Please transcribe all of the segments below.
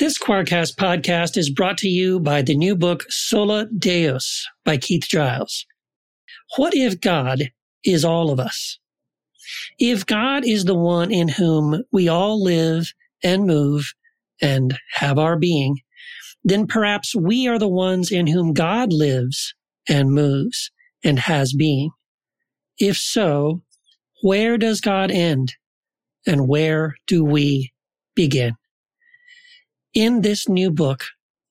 This Quoircast podcast is brought to you by the new book Sola Deus by Keith Giles. What if God is all of us? If God is the one in whom we all live and move and have our being, then perhaps we are the ones in whom God lives and moves and has being. If so, where does God end and where do we begin? In this new book,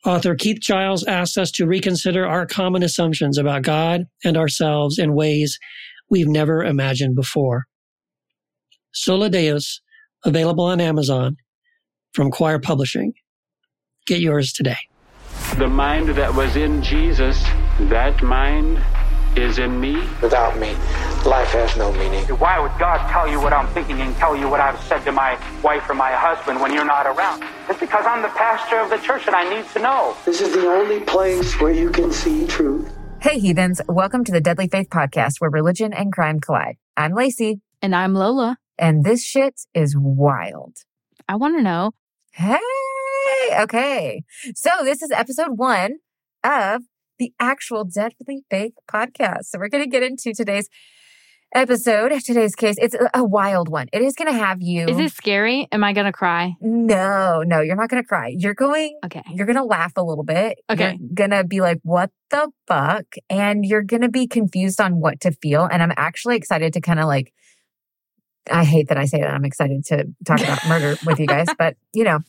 author Keith Giles asks us to reconsider our common assumptions about God and ourselves in ways we've never imagined before. Sola Deus, available on Amazon from Quoir Publishing. Get yours today. The mind that was in Jesus, that mind is in me. Without me, life has no meaning. Why would God tell you what I'm thinking and tell you what I've said to my wife or my husband when you're not around? It's because I'm the pastor of the church and I need to know. This is the only place where you can see truth. Hey, heathens. Welcome to the Deadly Faith Podcast where religion and crime collide. I'm Laci. And I'm Lola. And this shit is wild. I want to know. Hey, okay. So this is episode one of the actual Deadly Faith podcast. So we're going to get into today's episode, today's case. It's a wild one. It is going to have you. Is it scary? Am I going to cry? No, no, you're not going to cry. You're going, okay. You're going to laugh a little bit. Okay. You're going to be like, what the fuck? And you're going to be confused on what to feel. And I'm actually excited to kind of like, I hate that I say that. I'm excited to talk about murder with you guys, but you know,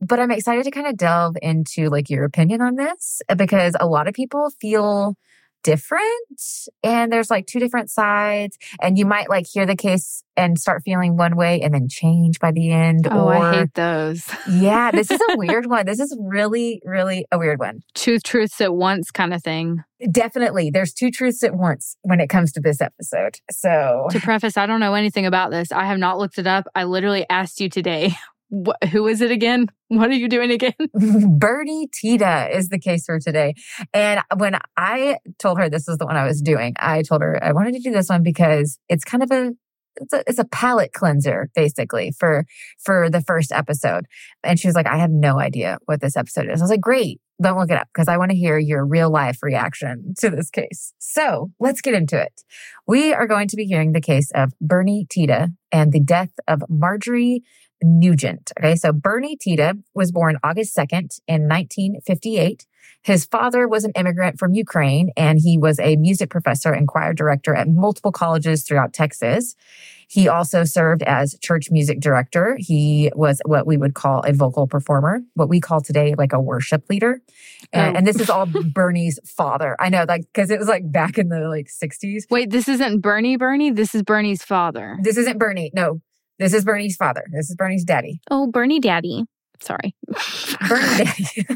but I'm excited to kind of delve into like your opinion on this because a lot of people feel different and there's like two different sides and you might like hear the case and start feeling one way and then change by the end oh or i hate those. Yeah this is a weird one. This is really really a weird one. Two truths at once kind of thing. Definitely there's two truths at once when it comes to this episode so to preface i don't know anything about this. I have not looked it up. I literally asked you today what, who is it again? What are you doing again? Bernie Tiede is the case for today. And when I told her this is the one I was doing, I told her I wanted to do this one because it's kind of a it's a, it's a palate cleanser basically for for the first episode and she was like i have no idea what this episode is i was like great don't look it up because i want to hear your real life reaction to this case so let's get into it we are going to be hearing the case of bernie Tiede and the death of marjorie Nugent. Okay, so Bernie Tiede was born August 2nd in 1958. His father was an immigrant from Ukraine and he was a music professor and choir director at multiple colleges throughout Texas. He also served as church music director. He was what we would call a vocal performer, what we call today like a worship leader. And, oh. and this is all Bernie's father. I know, like, because it was like back in the like 60s. Wait, this isn't Bernie Bernie? This is Bernie's father. This isn't Bernie. No, this is Bernie's father. This is Bernie's daddy. Oh, Bernie daddy. Sorry. Bernie daddy.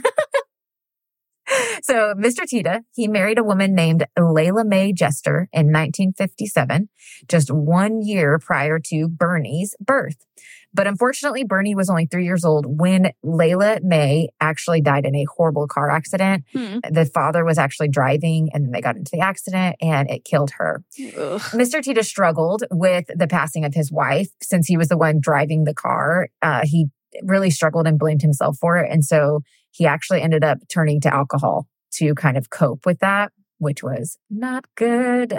so, Mr. Tiede, he married a woman named Layla Mae Jester in 1957, just one year prior to Bernie's birth. But unfortunately, Bernie was only three years old when Layla May actually died in a horrible car accident. Hmm. The father was actually driving and then they got into the accident and it killed her. Ugh. Mr. Tiede struggled with the passing of his wife since he was the one driving the car. Uh, he really struggled and blamed himself for it. And so he actually ended up turning to alcohol to kind of cope with that, which was not good.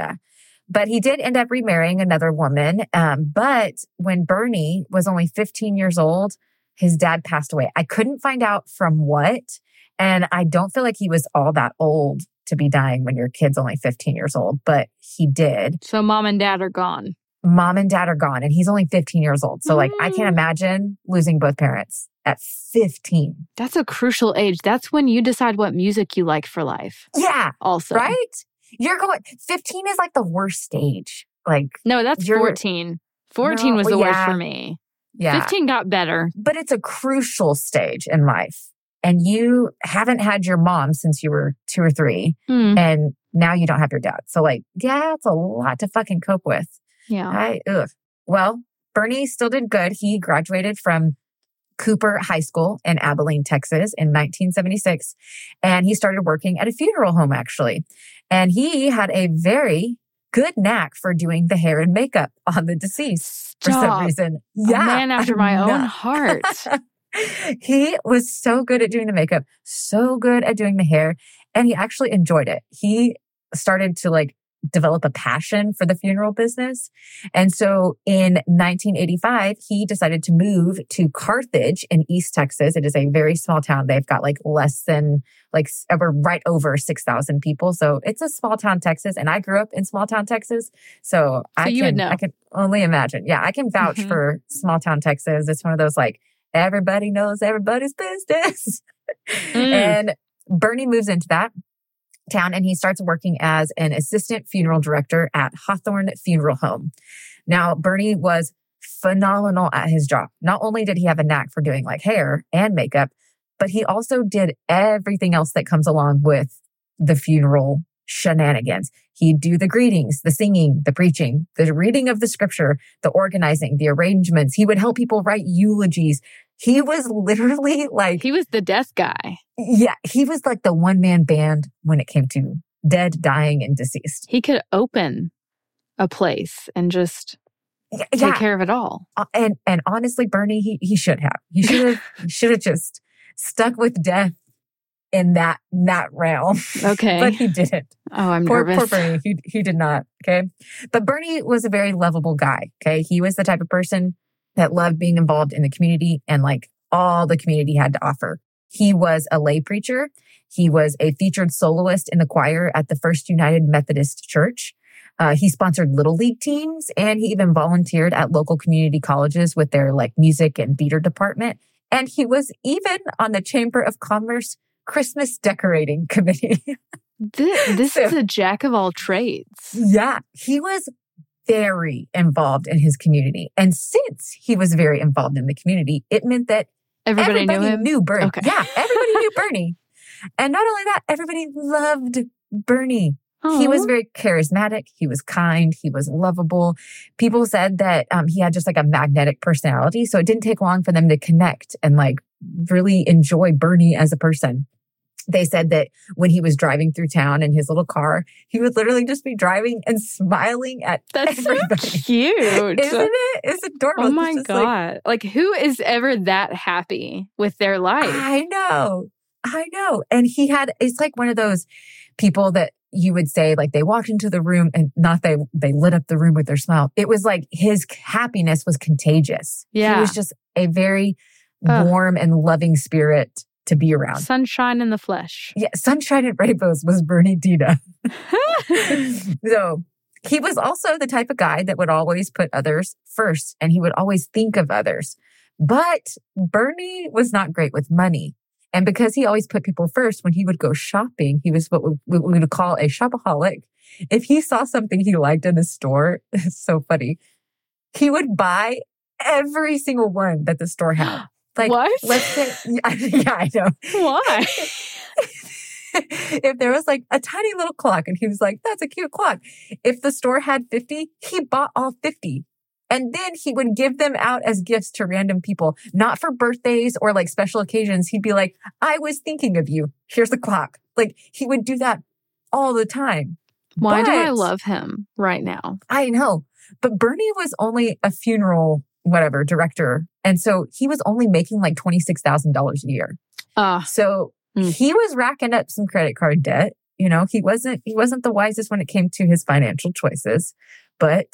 But he did end up remarrying another woman. Um, but when Bernie was only 15 years old, his dad passed away. I couldn't find out from what. And I don't feel like he was all that old to be dying when your kid's only 15 years old, but he did. So mom and dad are gone. Mom and dad are gone, and he's only 15 years old. So, mm. like, I can't mm. imagine losing both parents at 15. That's a crucial age. That's when you decide what music you like for life. Yeah. Also. Right? You're going 15 is like the worst stage. Like No, that's 14. 14 no, was the yeah. worst for me. Yeah. 15 got better. But it's a crucial stage in life. And you haven't had your mom since you were 2 or 3 mm. and now you don't have your dad. So like, yeah, it's a lot to fucking cope with. Yeah. I, ugh. Well, Bernie still did good. He graduated from Cooper High School in Abilene, Texas in 1976. And he started working at a funeral home, actually. And he had a very good knack for doing the hair and makeup on the deceased Stop. for some reason. Yeah. A man after my own heart. he was so good at doing the makeup, so good at doing the hair, and he actually enjoyed it. He started to like develop a passion for the funeral business. And so in 1985, he decided to move to Carthage in East Texas. It is a very small town. They've got like less than like we're right over 6,000 people. So it's a small town Texas. And I grew up in small town Texas. So, So I can, would know. I can only imagine. Yeah. I can vouch Mhm. for small town Texas. It's one of those like everybody knows everybody's business. Mm. And Bernie moves into that town and he starts working as an assistant funeral director at Hawthorn Funeral Home. Now, Bernie was phenomenal at his job. Not only did he have a knack for doing like hair and makeup, but he also did everything else that comes along with the funeral shenanigans. He'd do the greetings, the singing, the preaching, the reading of the scripture, the organizing, the arrangements. He would help people write eulogies. He was literally like he was the death guy. yeah, he was like the one man band when it came to dead, dying, and deceased. He could open a place and just Yeah, take yeah. care of it all. Uh, and and honestly, Bernie, he he should have. He should have. should have just stuck with death in that that realm. Okay. but he didn't. oh, I'm Poor, nervous. poor Bernie. He he did not. Okay, but Bernie was a very lovable guy. Okay, he was the type of person that loved being involved in the community and like all the community had to offer. He was a lay preacher. He was a featured soloist in the choir at the First United Methodist Church. Uh, he sponsored little league teams and he even volunteered at local community colleges with their like music and theater department. And he was even on the Chamber of Commerce Christmas decorating committee. This, this is So- a jack of all trades. Yeah, he was very involved in his community. And since he was very involved in the community, it meant that Everybody, everybody, knew him. Bernie. Okay. Yeah, everybody knew Bernie. And not only that, everybody loved Bernie. He was very charismatic. He was kind. He was lovable. People said that um, he had just like a magnetic personality. So it didn't take long for them to connect and like really enjoy Bernie as a person. They said that when he was driving through town in his little car, he would literally just be driving and smiling at That's so cute. Isn't it? It's adorable. Oh my just like, god! Like, who is ever that happy with their life? I know. I know. And he had, it's like one of those people that you would say, like they walked into the room and not they, they lit up the room with their smile. It was like his happiness was contagious. Yeah. He was just a very Ugh. warm and loving spirit to be around. Sunshine in the flesh. Yeah. Sunshine and Rainbows was Bernie Tiede. so he was also the type of guy that would always put others first and he would always think of others. But Bernie was not great with money. And because he always put people first, when he would go shopping, he was what we we would call a shopaholic. If he saw something he liked in the store, it's so funny. He would buy every single one that the store had. Like, what? let's say, yeah, I know Why? if there was like a tiny little clock and he was like, that's a cute clock. If the store had 50, he bought all 50. And then he would give them out as gifts to random people, not for birthdays or like special occasions. He'd be like, I was thinking of you. Here's the clock. Like he would do that all the time. Why do I love him right now? I know. But Bernie was only a funeral, whatever, director. And so he was only making like $26,000 a year. Uh, So Mm. he was racking up some credit card debt. You know, he wasn't he wasn't the wisest when it came to his financial choices, but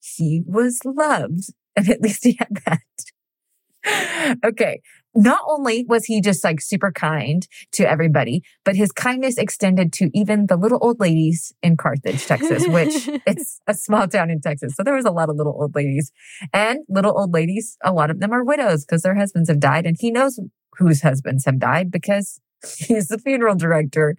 he was loved. And at least he had that. okay. Not only was he just like super kind to everybody, but his kindness extended to even the little old ladies in Carthage, Texas, which it's a small town in Texas. So there was a lot of little old ladies and little old ladies. A lot of them are widows because their husbands have died and he knows whose husbands have died because he's the funeral director.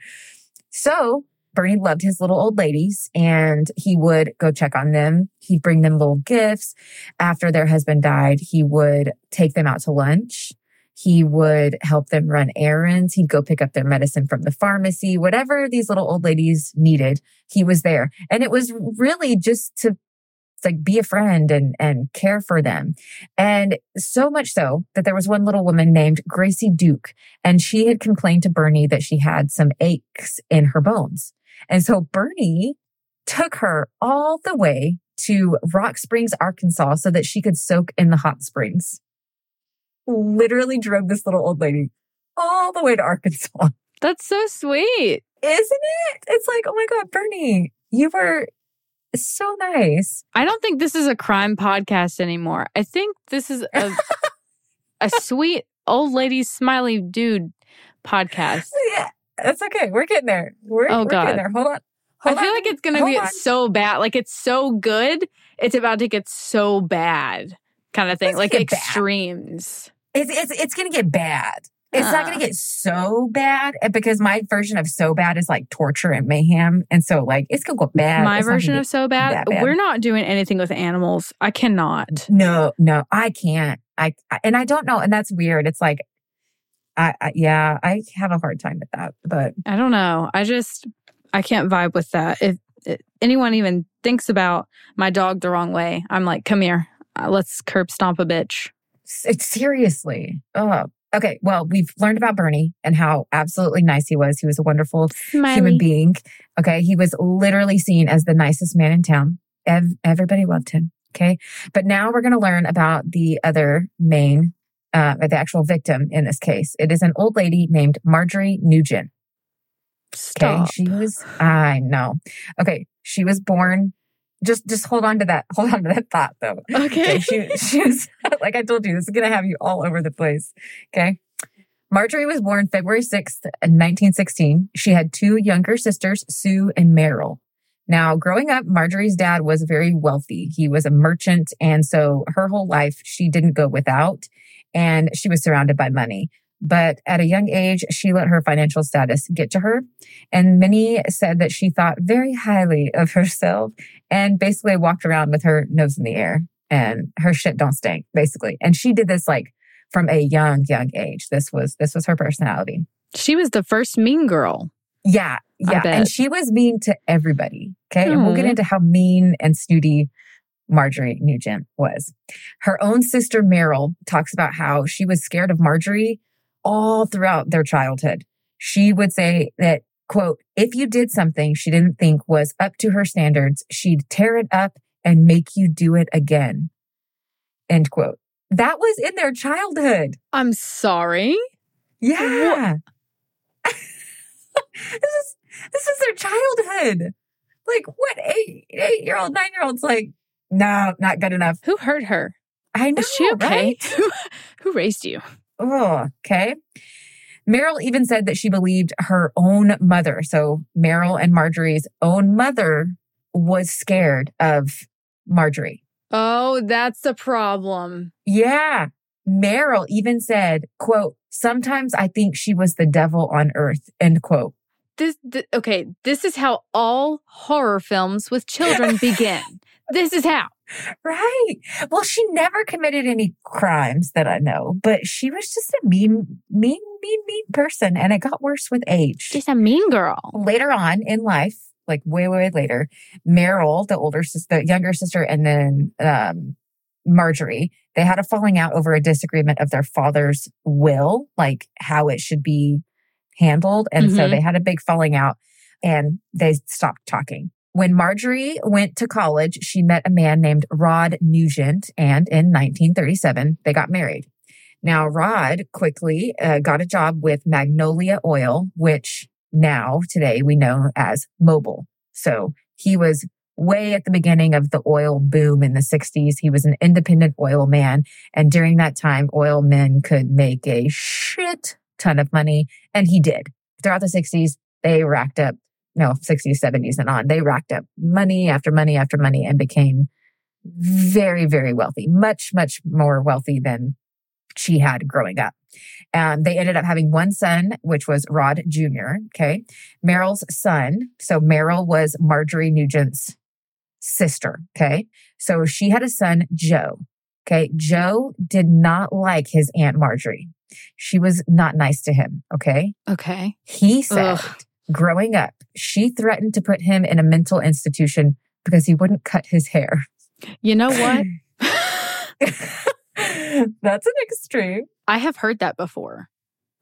So Bernie loved his little old ladies and he would go check on them. He'd bring them little gifts. After their husband died, he would take them out to lunch. He would help them run errands. He'd go pick up their medicine from the pharmacy, whatever these little old ladies needed. He was there. And it was really just to like be a friend and, and care for them. And so much so that there was one little woman named Gracie Duke and she had complained to Bernie that she had some aches in her bones. And so Bernie took her all the way to Rock Springs, Arkansas so that she could soak in the hot springs. Literally drove this little old lady all the way to Arkansas. That's so sweet. Isn't it? It's like, oh my God, Bernie, you were so nice. I don't think this is a crime podcast anymore. I think this is a a sweet old lady smiley dude podcast. Yeah, that's okay. We're getting there. We're, Oh, we're God. getting there. Hold on. Hold I feel on. like it's gonna Hold be on. so bad. Like it's so good, it's about to get so bad, kind of thing. Let's like extremes. bad. It's it's it's gonna get bad. It's not Uh. gonna get so bad eh, because my version of so bad is like torture and mayhem, and so like it's gonna go bad. My It's version of so bad, bad. We're not doing anything with animals. I cannot. No, no, I can't. I, I and I don't know, and that's weird. It's like, I, I yeah, I have a hard time with that. But I don't know. I just I can't vibe with that. If, if anyone even thinks about my dog the wrong way, I'm like, come here, uh, let's curb stomp a bitch. It's seriously, oh, okay. Well, we've learned about Bernie and how absolutely nice he was. He was a wonderful human being. Okay, he was literally seen as the nicest man in town. Ev- everybody loved him. Okay, but now we're going to learn about the other main, uh, the actual victim in this case. It is an old lady named Marjorie Nugent. Okay, Stop. she was. I know. Okay, she was born. Just, just hold on to that. Hold on to that thought, though. Okay. Okay, she, she was like I told you, this is gonna have you all over the place. Okay. Marjorie was born February 6th, 1916. She had two younger sisters, Sue and Meryl. Now, growing up, Marjorie's dad was very wealthy. He was a merchant. And so her whole life, she didn't go without and she was surrounded by money. But at a young age, she let her financial status get to her. And many said that she thought very highly of herself and basically walked around with her nose in the air and her shit don't stink, basically. And she did this like from a young, young age. This was this was her personality. She was the first mean girl. Yeah, yeah. And she was mean to everybody. Okay. And we'll get into how mean and snooty Marjorie Nugent was. Her own sister Meryl talks about how she was scared of Marjorie all throughout their childhood. She would say that, quote, if you did something she didn't think was up to her standards, she'd tear it up and make you do it again. End quote. That was in their childhood. I'm sorry. Yeah. this is this is their childhood. Like what eight eight year old, nine year olds like, no, not good enough. Who hurt her? I know. Is she okay? right? Who, who raised you? Oh, okay. Meryl even said that she believed her own mother. So Meryl and Marjorie's own mother was scared of Marjorie. Oh, that's the problem. Yeah. Meryl even said, quote, sometimes I think she was the devil on earth, end quote. This, th- okay, this is how all horror films with children begin. This is how. Right. Well, she never committed any crimes that I know, but she was just a mean, mean, mean, mean person. And it got worse with age. She's a mean girl. later on in life, like way, way later, Meryl, the older sister, the younger sister, and then um, Marjorie, they had a falling out over a disagreement of their father's will, like how it should be handled. And so Mhm. they had a big falling out and they stopped talking. When Marjorie went to college, she met a man named Rod Nugent, and in 1937, they got married. Now, Rod quickly uh, got a job with Magnolia Oil, which now today we know as Mobil. So he was way at the beginning of the oil boom in the 60s. He was an independent oil man. And during that time, oil men could make a shit ton of money. And he did. Throughout the 60s, they racked up, no, 60s, 70s and on, they racked up money after money after money and became very, very wealthy, much, much more wealthy than she had growing up. Um, they ended up having one son, which was Rod Jr. Okay. Meryl's son. So Meryl was Marjorie Nugent's sister. Okay. So she had a son, Joe. Okay. Joe did not like his Aunt Marjorie. She was not nice to him. Okay. Okay. He said Ugh. Growing up, she threatened to put him in a mental institution because he wouldn't cut his hair. You know what? That's an extreme. I have heard that before.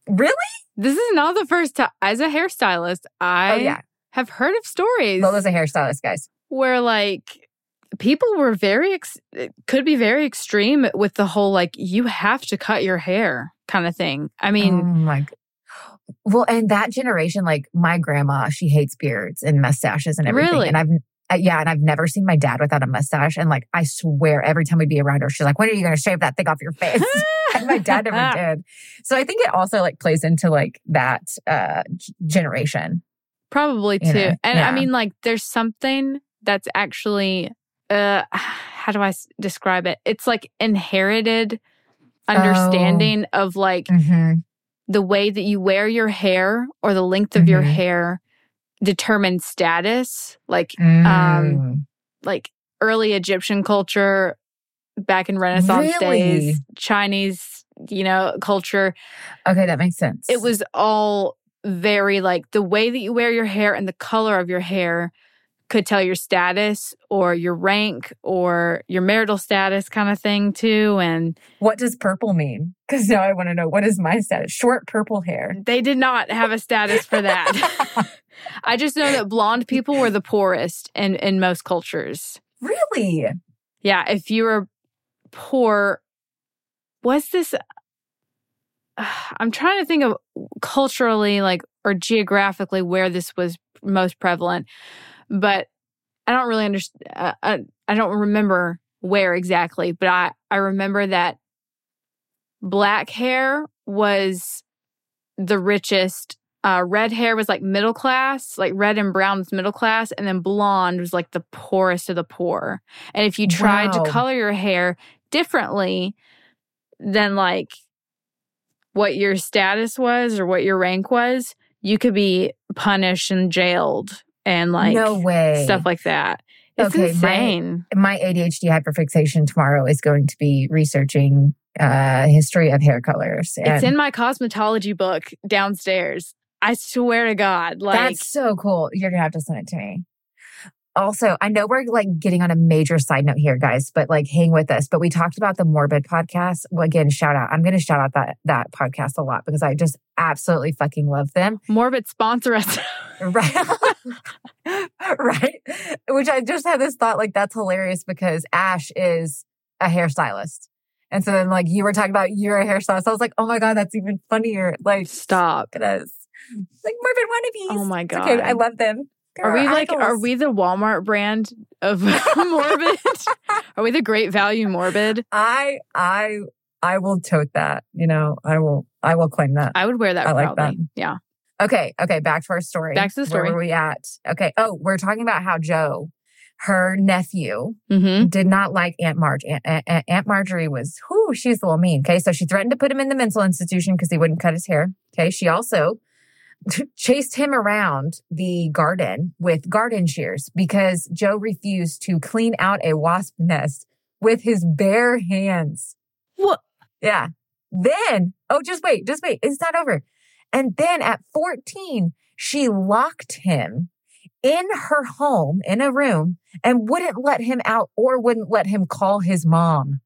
Really? This is not the first time. As a hairstylist, I oh, yeah. have heard of stories Lola's a hairstylist, guys. where like people were very ex- could be very extreme with the whole like you have to cut your hair kind of thing. I mean, oh Well, and that generation, like my grandma, she hates beards and mustaches and everything. Really? And I've, uh, yeah, and I've never seen my dad without a mustache. And like, I swear, every time we'd be around her, she's like, "When are you going to shave that thing off your face?" and my dad never did. So I think it also like plays into like that uh generation. Probably You too. know, and yeah. I mean, like, there's something that's actually, uh, how do I s- describe it? It's like inherited understanding of like Mm-hmm. The way that you wear your hair or the length of your Mhm. hair determines status. Like, Mm. um, like early Egyptian culture back in Renaissance Really? days, Chinese, you know, culture. okay, that makes sense. It was all very like the way that you wear your hair and the color of your hair could tell your status or your rank or your marital status kind of thing too and what does purple mean? Because now I want to know what is my status. Short purple hair. they did not have a status for that i just know that blonde people were the poorest in in most cultures really? yeah if you were poor was this i'm trying to think of culturally like or geographically where this was most prevalent but i don't really understand uh, I, I don't remember where exactly but i i remember that black hair was the richest uh, red hair was like middle class, like red and brown was middle class, and then blonde was like the poorest of the poor. And if you tried Wow. to color your hair differently than like what your status was or what your rank was, you could be punished and jailed and like no way. stuff like that. It's Okay, insane. my ADHD hyperfixation tomorrow is going to be researching uh history of hair colors. it's in my cosmetology book downstairs. I swear to God, like that's so cool. You're gonna have to send it to me. Also, I know we're like getting on a major side note here, guys, but like hang with us. But we talked about the morbid podcast. Well, again, shout out. I'm gonna shout out that that podcast a lot because I just absolutely fucking love them. morbid sponsor us. Right. right. Which I just had this thought like that's hilarious because Ash is a hairstylist. And so then like you were talking about you're a hairstylist. I was like, oh my God, that's even funnier. Like Stop. at us. Like morbid wannabes. Oh my God. okay. I love them. Are we like are we the Walmart brand of morbid? are we the great value morbid? I I I will tote that. You know, I will I will claim that. I would wear that I like that. Yeah. Okay, okay, back to our story. Back to the story. Where were we at? Okay. Oh, we're talking about how Joe, her nephew, Mm-hmm. did not like Aunt Marge. Aunt, Aunt, Aunt Marjorie was, whoo, she's a little mean. Okay. So she threatened to put him in the mental institution because he wouldn't cut his hair. Okay. She also chased him around the garden with garden shears because Joe refused to clean out a wasp nest with his bare hands. What? Yeah. Then, oh, just wait, just wait. It's not over. And then at 14, she locked him in her home in a room and wouldn't let him out or wouldn't let him call his mom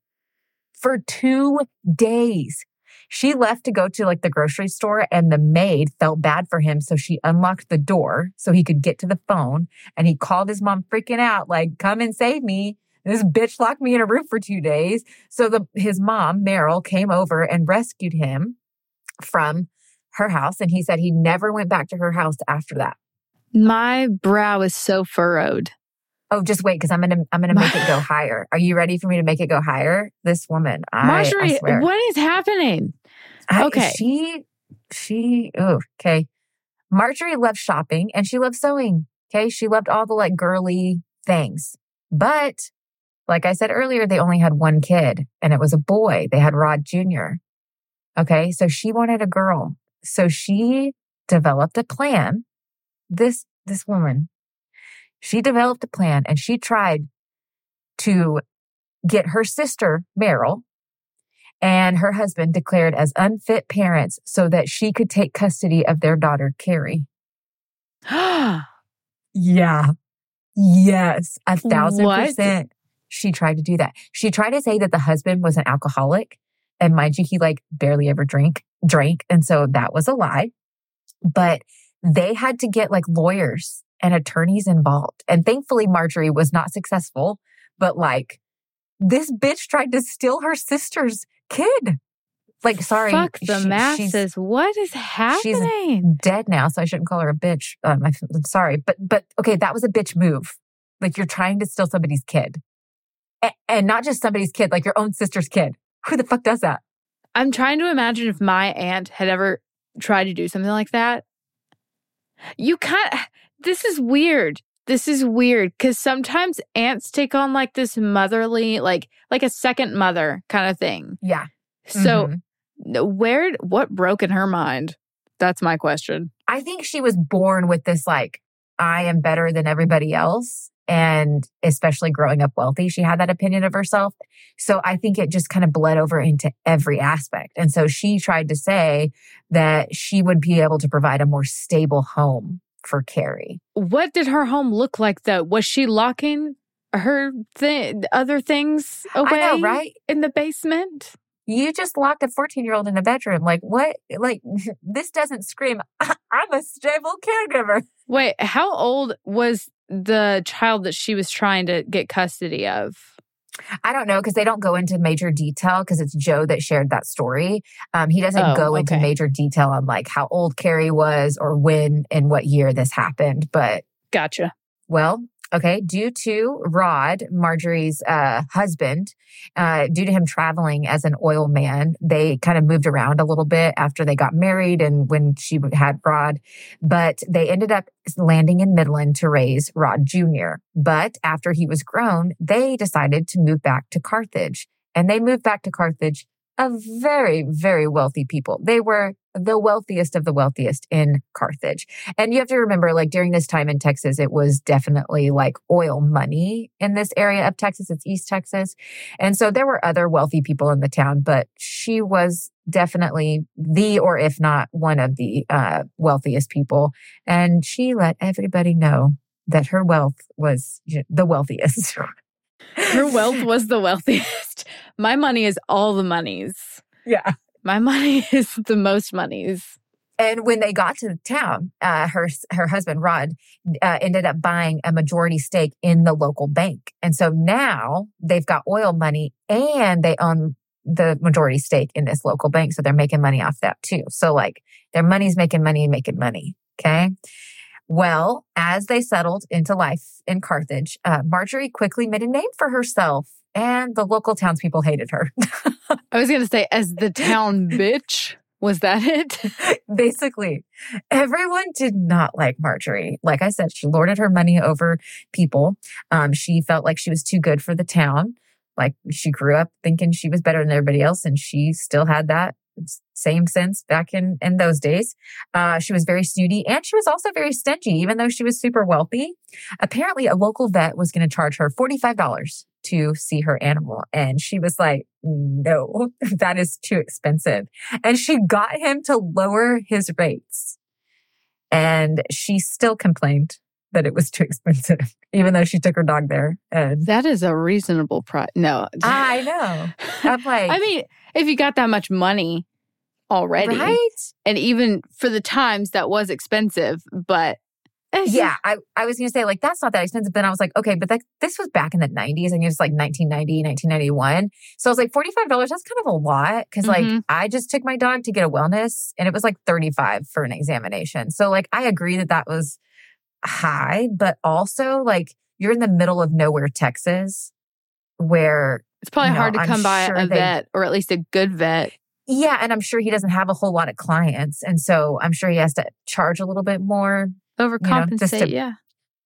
for two days. She left to go to like the grocery store and the maid felt bad for him. So she unlocked the door so he could get to the phone and he called his mom freaking out, like, come and save me. This bitch locked me in a room for two days. So the, his mom, Meryl, came over and rescued him from her house. And he said he never went back to her house after that. My brow is so furrowed. Oh, just wait, because I'm gonna I'm gonna make it go higher. Are you ready for me to make it go higher? This woman, I, I Marjorie, swear. what is happening? I- okay. she she oh okay. Marjorie loved shopping and she loved sewing. Okay, she loved all the like girly things, but like I said earlier, they only had one kid, and it was a boy. They had Rod Jr. Okay, so she wanted a girl, so she developed a plan. This this woman, she developed a plan, and she tried to get her sister Meryl and her husband declared as unfit parents so that she could take custody of their daughter, Carrie. Yeah. Yes. A thousand What? percent. She tried to do that. She tried to say that the husband was an alcoholic. And mind you, he like barely ever drink, drank. And so that was a lie. But they had to get like lawyers and attorneys involved. And thankfully, Marjorie was not successful. but like this bitch tried to steal her sister's kid. Like, sorry. Fuck the she- masses. what is happening? dead now, so I shouldn't call her a bitch. Um, I, am sorry, but but okay, that was a bitch move. Like you're trying to steal somebody's kid, A- and not just somebody's kid, like your own sister's kid. Who the fuck does that? I'm trying to imagine if my aunt had ever tried to do something like that. You can't. This is weird. This is weird because sometimes aunts take on like this motherly, like like a second mother kind of thing. Yeah. So Mhm. where what broke in her mind? That's my question. I think she was born with this like I am better than everybody else. And especially growing up wealthy, she had that opinion of herself. So I think it just kind of bled over into every aspect. And so she tried to say that she would be able to provide a more stable home for Carrie. What did her home look like though? Was she locking her th- other things away know, right? in the basement? You just locked a 14 year old in a bedroom. Like, what? Like, this doesn't scream, I'm a stable caregiver. Wait, how old was the child that she was trying to get custody of? I don't know because they don't go into major detail because it's Joe that shared that story. Um, he doesn't Oh, go into major detail on like how old Carrie was or when and what year this happened. But Gotcha. well, okay, due to Rod, Marjorie's uh, husband, uh, due to him traveling as an oil man, they kind of moved around a little bit after they got married and when she had Rod. But they ended up landing in Midland to raise Rod Jr. But after he was grown, they decided to move back to Carthage. And they moved back to Carthage, a very, very wealthy people. They were the wealthiest of the wealthiest in Carthage. And you have to remember, like during this time in Texas, it was definitely like oil money in this area of Texas. It's East Texas. And so there were other wealthy people in the town, but she was definitely the, or if not one of the uh, wealthiest people. And she let everybody know that her wealth was the wealthiest. Her wealth was the wealthiest. My money is all the monies. yeah. My money is the most monies. And when they got to town, uh, her her husband Rod uh, ended up buying a majority stake in the local bank, and so now they've got oil money and they own the majority stake in this local bank, so they're making money off that too. So like their money's making money, making money. Okay. Well, as they settled into life in Carthage, uh, Marjorie quickly made a name for herself, and the local townspeople hated her. I was going to say, as the town bitch, was that it? Basically, everyone did not like Marjorie. Like I said, she lorded her money over people. Um, she felt like she was too good for the town. Like she grew up thinking she was better than everybody else, and she still had that same sense back in in those days. Uh, she was very snooty, and she was also very stingy, even though she was super wealthy. Apparently, a local vet was going to charge her forty five dollars to see her animal, and she was like, "No, that is too expensive." And she got him to lower his rates, and she still complained that it was too expensive, even though she took her dog there. And That is a reasonable price. No. I know. I'm like, I mean, if you got that much money already, right? and even for the times that was expensive, but Yeah, I, I was going to say, like, that's not that expensive. But I was like, okay, but like, this was back in the 90s and it was like 1990, 1991. So I was like, $45, that's kind of a lot. because like, Mhm. I just took my dog to get a wellness and it was like 35 for an examination. So, like, I agree that that was high, but also, like, you're in the middle of nowhere, Texas, where, It's probably you know, hard to I'm come by sure a they- vet or at least a good vet. yeah, and I'm sure he doesn't have a whole lot of clients. And so I'm sure he has to charge a little bit more, Overcompensate. just to- yeah.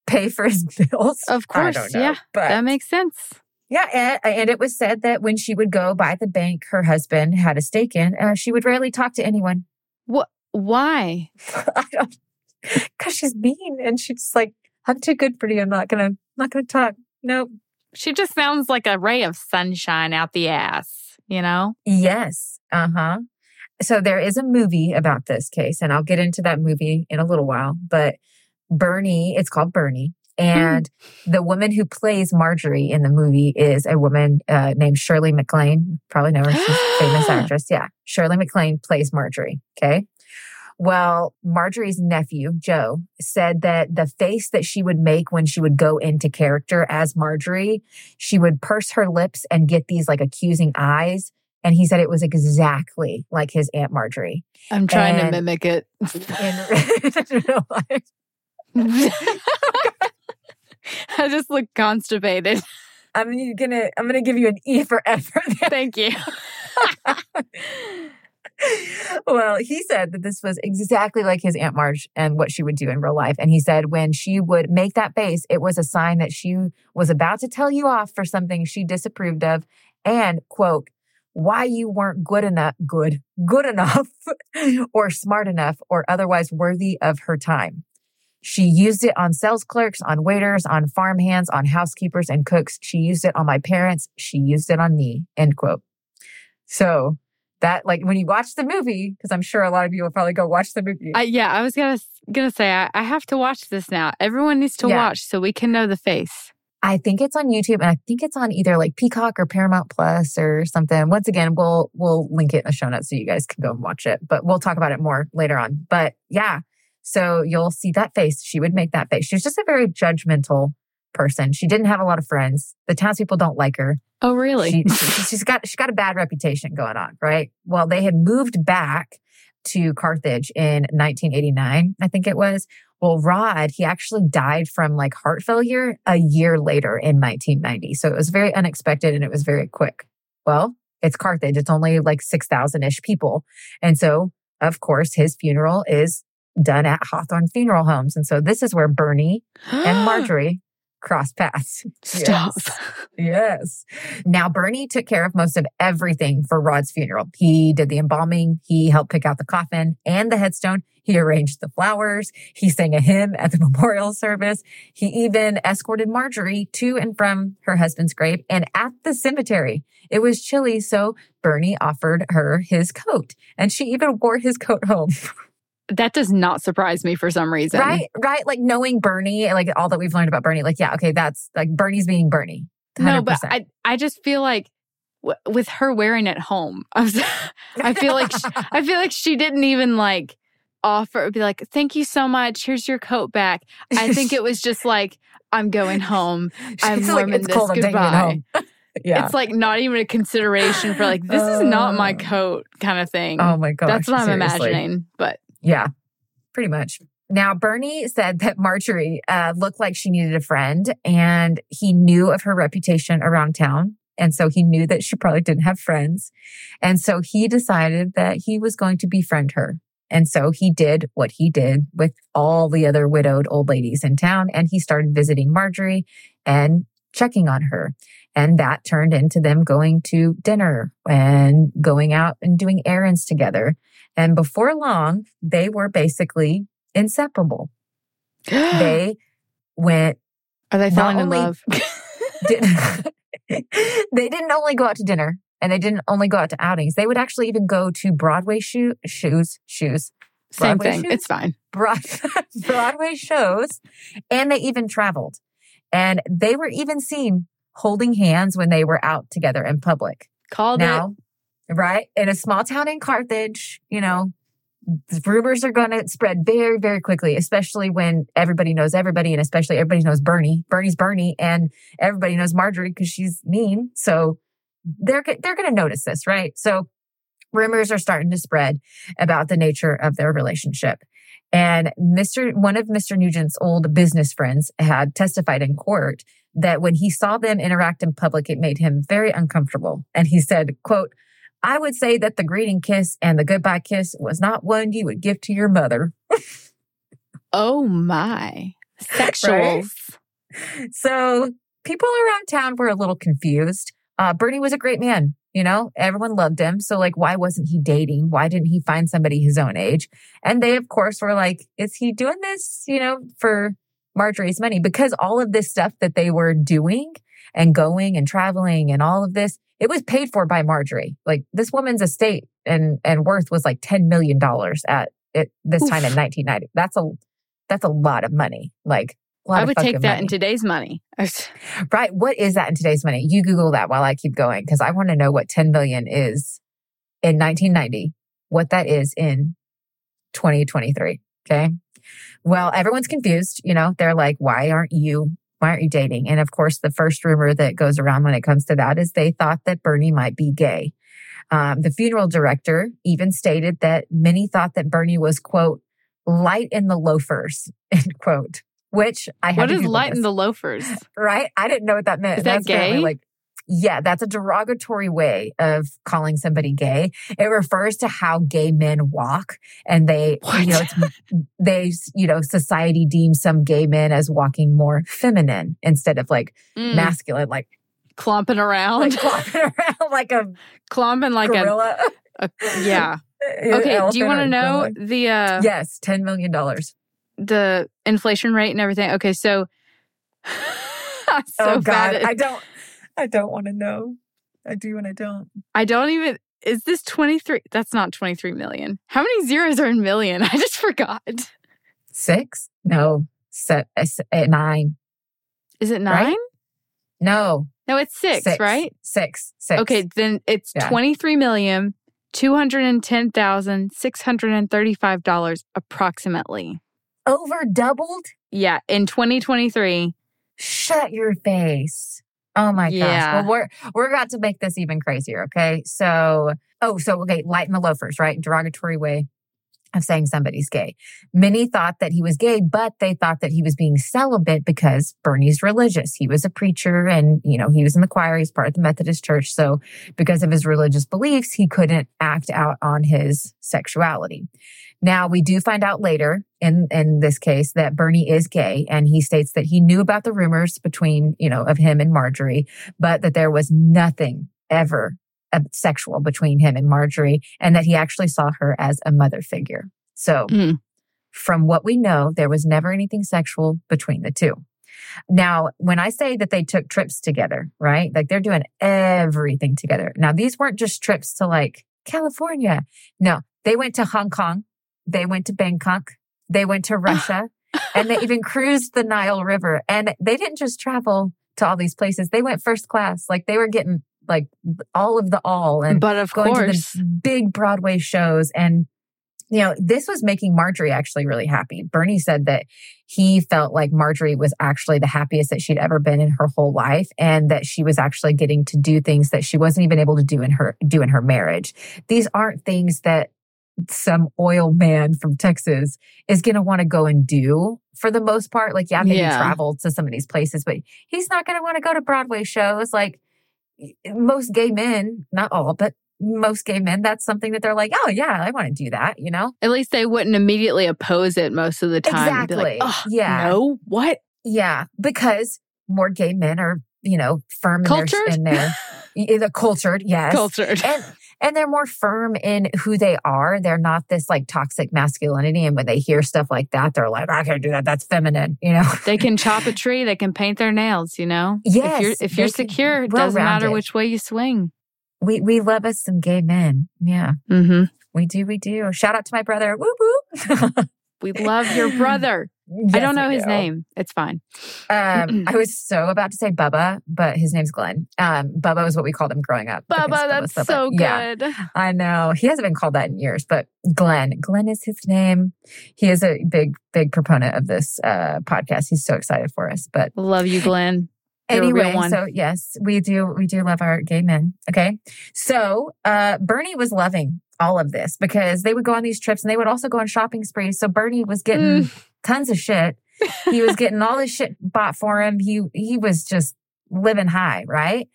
pay for his bills. Of I course. don't know, yeah. but That makes sense. Yeah, and, and it was said that when she would go by the bank her husband had a stake in, uh, she would rarely talk to anyone. What? Why? I don't, because she's mean and she's like, "I'm too good for you. I'm not gonna, not gonna talk." Nope. She just sounds like a ray of sunshine out the ass, you know? Yes. Uh huh. So there is a movie about this case, and I'll get into that movie in a little while. But Bernie, it's called Bernie. And the woman who plays Marjorie in the movie is a woman uh, named Shirley MacLaine. Probably know her. She's a famous actress. Yeah. Shirley MacLaine plays Marjorie. Okay. Well, Marjorie's nephew, Joe, said that the face that she would make when she would go into character as Marjorie, she would purse her lips and get these like accusing eyes. And he said it was exactly like his Aunt Marjorie. I'm trying And- to mimic it. In real life. I just look constipated. I'm gonna I'm gonna give you an E for effort. Thank you. well, he said that this was exactly like his Aunt Marge and what she would do in real life. And he said when she would make that face, it was a sign that she was about to tell you off for something she disapproved of and quote, why you weren't good enough, good, good enough or smart enough or otherwise worthy of her time. She used it on sales clerks, on waiters, on farmhands, on housekeepers and cooks. She used it on my parents. She used it on me. End quote. So that, like, when you watch the movie, because I'm sure a lot of you will probably go watch the movie. I, yeah, I was gonna gonna say I, I have to watch this now. Everyone needs to Yeah. watch so we can know the face. I think it's on YouTube and I think it's on either like Peacock or Paramount Plus or something. Once again, we'll we'll link it in the show notes so you guys can go and watch it. But we'll talk about it more later on. But yeah, so you'll see that face. She would make that face. She was just a very judgmental person. She didn't have a lot of friends. The townspeople don't like her. Oh, really? She, she, she's got she's got a bad reputation going on, right? Well, they had moved back to Carthage in 1989, I think it was. Well, Rod, he actually died from like heart failure a year later in 1990. So it was very unexpected and it was very quick. Well, it's Carthage. It's only like 6,000 ish people. And so, of course, his funeral is done at Hawthorn Funeral Homes. And so this is where Bernie and Marjorie cross paths. Stop. Yes. Yes. Now, Bernie took care of most of everything for Rod's funeral. He did the embalming, he helped pick out the coffin and the headstone. He arranged the flowers. He sang a hymn at the memorial service. He even escorted Marjorie to and from her husband's grave and at the cemetery. It was chilly, so Bernie offered her his coat and she even wore his coat home. That does not surprise me for some reason. Right, right. Like knowing Bernie, like all that we've learned about Bernie, like, yeah, okay, that's like Bernie's being Bernie. 100%. No, but I I just feel like w- with her wearing it home, I was I feel like sh- I feel like she didn't even like offer be like thank you so much here's your coat back i think it was just like i'm going home i'm She's like, warming "It's this cold, I'm taking it goodbye home." yeah. it's like not even a consideration for like this is not my Oh. coat kind of thing oh my god. that's what i'm seriously. imagining but Yeah, pretty much. Now, Bernie said that Marjorie uh, looked like she needed a friend and he knew of her reputation around town. And so he knew that she probably didn't have friends. And so he decided that he was going to befriend her. And so he did what he did with all the other widowed old ladies in town. And he started visiting Marjorie and checking on her. And that turned into them going to dinner and going out and doing errands together. And before long, they were basically inseparable. They went, are they falling in love did, they didn't only go out to dinner and they didn't only go out to outings. They would actually even go to Broadway shoe, shoes, shoes, same Broadway thing shoes? it's fine Broad, Broadway shows. And they even traveled. And they were even seen holding hands when they were out together in public. called it now, right? In a small town in Carthage, you know, rumors are going to spread very, very quickly, especially when everybody knows everybody and especially everybody knows Bernie. Bernie's Bernie and everybody knows Marjorie because she's mean. So they're, they're going to notice this, right? So rumors are starting to spread about the nature of their relationship. And Mr. One of Mr. Nugent's old business friends had testified in court that when he saw them interact in public, it made him very uncomfortable. And he said, quote, I would say that the greeting kiss and the goodbye kiss was not one you would give to your mother. oh my sexuals So people around town were a little confused. Uh, Bernie was a great man. You know, everyone loved him. So like, why wasn't he dating? Why didn't he find somebody his own age? And they, of course, were like, is he doing this, you know, for Marjorie's money? Because all of this stuff that they were doing and going and traveling and all of this, it was paid for by Marjorie. Like this woman's estate and, and worth was like $10 million at it this time in 1990. That's a, that's a lot of money. Like, i would take that money. in today's money Right. What is that in today's money? You Google that while I keep going because I want to know what 10 million is in 1990, what that is in 2023. Okay. Well, everyone's confused. You know, they're like, why aren't you, why aren't you dating? And of course, the first rumor that goes around when it comes to that is they thought that Bernie might be gay. Um, the funeral director even stated that many thought that Bernie was, quote, light in the loafers, end quote, which I had What is light in the loafers? right? I didn't know what that meant. Is that That's gay? Like, yeah, that's a derogatory way of calling somebody gay. It refers to how gay men walk, and they, you know, it's, they, you know, society deems some gay men as walking more feminine instead of like Mm, masculine, like clomping around, like walking around like a clomping like gorilla. a, a yeah. Okay, do you want to know the uh Yes, ten million dollars. the inflation rate and everything? Okay, so so oh God, at- I don't, I don't want to know. I do and I don't. I don't even. Is this 23? That's not 23 million. How many zeros are in million? I just forgot. Six? No, se- uh, uh, nine. Is it Right? nine? No, No, it's six, right? Six. Six. Okay, then it's Yeah. twenty-three million two hundred and ten thousand six hundred and thirty-five dollars approximately. over doubled. Yeah, in 2023. Shut your face. Oh my Yeah. gosh. Well, we're we're about to make this even crazier. Okay. So, oh, so okay, light in the loafers, right? Derogatory way of saying somebody's gay. Many thought that he was gay, but they thought that he was being celibate because Bernie's religious. He was a preacher and, you know, he was in the choir. He's part of the Methodist church. So because of his religious beliefs, he couldn't act out on his sexuality. Now we do find out later in, in this case that Bernie is gay and he states that he knew about the rumors between, you know, of him and Marjorie, but that there was nothing ever sexual between him and Marjorie and that he actually saw her as a mother figure. So Mm. from what we know, there was never anything sexual between the two. Now, when I say that they took trips together, right? Like they're doing everything together. Now, these weren't just trips to like California. No, they went to Hong Kong. They went to Bangkok. They went to Russia and they even cruised the Nile River. And they didn't just travel to all these places. They went first class. Like they were getting like all of the all and But of going course, to the big Broadway shows. And, you know, this was making Marjorie actually really happy. Bernie said that he felt like Marjorie was actually the happiest that she'd ever been in her whole life and that she was actually getting to do things that she wasn't even able to do in her do in her marriage. These aren't things that some oil man from Texas is going to want to go and do for the most part. Like, yeah, maybe Yeah. travel to some of these places, but he's not going to want to go to Broadway shows. Like, most gay men, not all, but most gay men, that's something that they're like, oh, yeah, I want to do that, you know? at least they wouldn't immediately oppose it most of the time. be like, Exactly. Yeah. No, what? Yeah, because more gay men are, you know, firm in Cultured? their, in their y- the cultured, yes. Cultured. And and they're more firm in who they are. They're not this like toxic masculinity. And when they hear stuff like that, they're like, I can't do that. That's feminine, you know? they can chop a tree. They can paint their nails. You know. Yes, If you're if you're secure, it doesn't matter which way you swing. We we love us some gay men. Yeah. Mm-hmm. We do, we do. Shout out to my brother. Woo woo. We love your brother. I don't know his name. It's fine. Um, I was so about to say Bubba, but his name's Glenn. Um, Bubba was what we called him growing up. Bubba, that's Bubba. so Yeah, good. I know. He hasn't been called that in years, but Glenn. Glenn is his name. He is a big, big proponent of this uh, podcast. He's so excited for us. But Love you, Glenn. You're anyway, so yes, we do. We do love our gay men. Okay. So uh, Bernie was loving all of this because they would go on these trips and they would also go on shopping sprees. So Bernie was getting Mm. Tons of shit. He was getting all this shit bought for him. He he was just living high, right?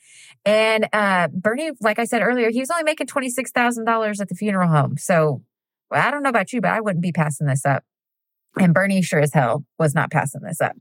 And uh Bernie, like I said earlier, he was only making twenty six thousand dollars at the funeral home. So I don't know about you, but I wouldn't be passing this up. And Bernie sure as hell was not passing this up.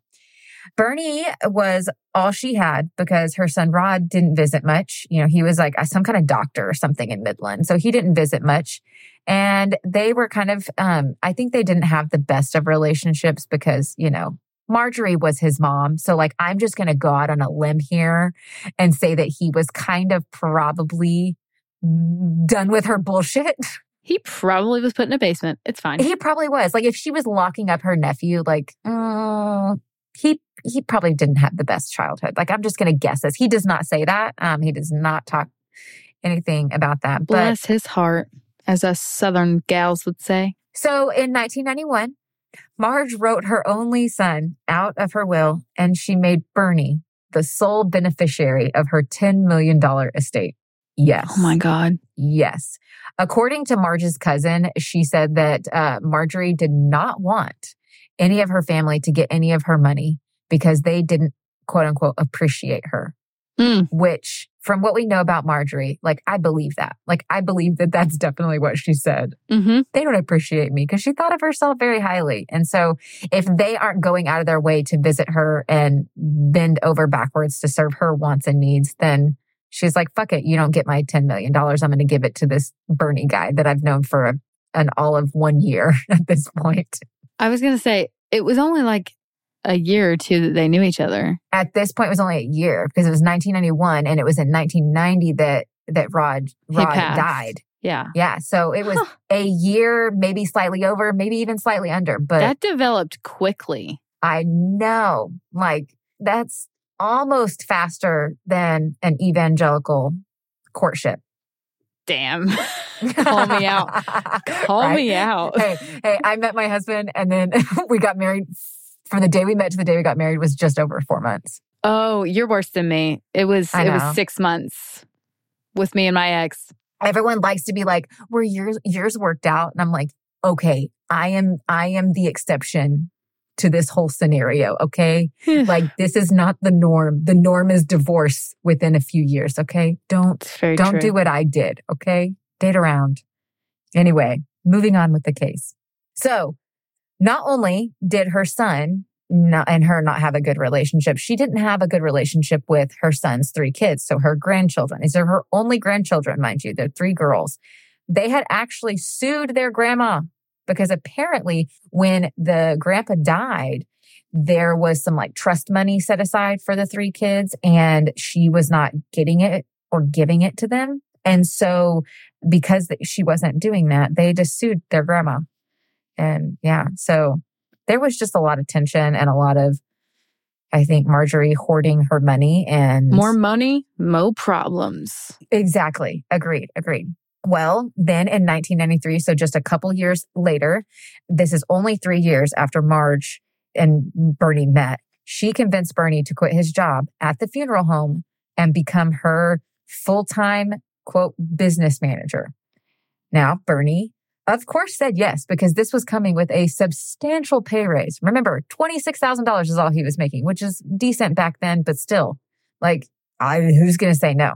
Bernie was all she had because her son Rod didn't visit much. You know, he was like some kind of doctor or something in Midland. So he didn't visit much. And they were kind of, um, I think they didn't have the best of relationships because, you know, Marjorie was his mom. So, like, I'm just going to go out on a limb here and say that he was kind of probably done with her bullshit. He probably was put in a basement. It's fine. He probably was. Like, if she was locking up her nephew, like, uh, he he probably didn't have the best childhood. Like, I'm just going to guess this. He does not say that. Um, he does not talk anything about that. But Bless his heart, as us Southern gals would say. So in 1991, Marge wrote her only son out of her will and she made Bernie the sole beneficiary of her $10 million estate. Yes. Oh my God. Yes. According to Marge's cousin, she said that uh, Marjorie did not want any of her family to get any of her money because they didn't, quote unquote, appreciate her. Mm. Which, from what we know about Marjorie, like I believe that. Like I believe that that's definitely what she said. hmm They don't appreciate me because she thought of herself very highly. And so, if they aren't going out of their way to visit her and bend over backwards to serve her wants and needs, then she's like, fuck it. You don't get my $10 million. I'm going to give it to this Bernie guy that I've known for a, an all of one year at this point. I was going to say, it was only like a year or two that they knew each other. At this point, it was only a year because it was 1991 and it was in 1990 that, that Rod, Rod died. Yeah. Yeah. So it was Huh. a year, maybe slightly over, maybe even slightly under, but that developed quickly. I know, like that's almost faster than an evangelical courtship. Damn. Call me out. Call Right? me out. Hey, hey, I met my husband and then we got married. From the day we met to the day we got married was just over four months. Oh, you're worse than me. It was it was six months with me and my ex. Everyone likes to be like, "Were yours yours worked out?" And I'm like, "Okay, I am I am the exception to this whole scenario. Okay, like this is not the norm. The norm is divorce within a few years. Okay, don't Don't true. do what I did, okay? Date around. Anyway, moving on with the case. So, not only did her son not, and her not have a good relationship, she didn't have a good relationship with her son's three kids. So, her grandchildren. These are her only grandchildren, mind you. They're three girls. They had actually sued their grandma because apparently, when the grandpa died, there was some like trust money set aside for the three kids, and she was not getting it or giving it to them. And so, because she wasn't doing that, they just sued their grandma. And yeah, so there was just a lot of tension and a lot of, I think, Marjorie hoarding her money and More money, mo problems. Exactly. Agreed. Agreed. Well, then in 1993, so just a couple years later, this is only three years after Marge and Bernie met, she convinced Bernie to quit his job at the funeral home and become her full time, quote, business manager. Now, Bernie, of course, said yes because this was coming with a substantial pay raise. Remember, $26,000 is all he was making, which is decent back then, but still, like, I, who's going to say no?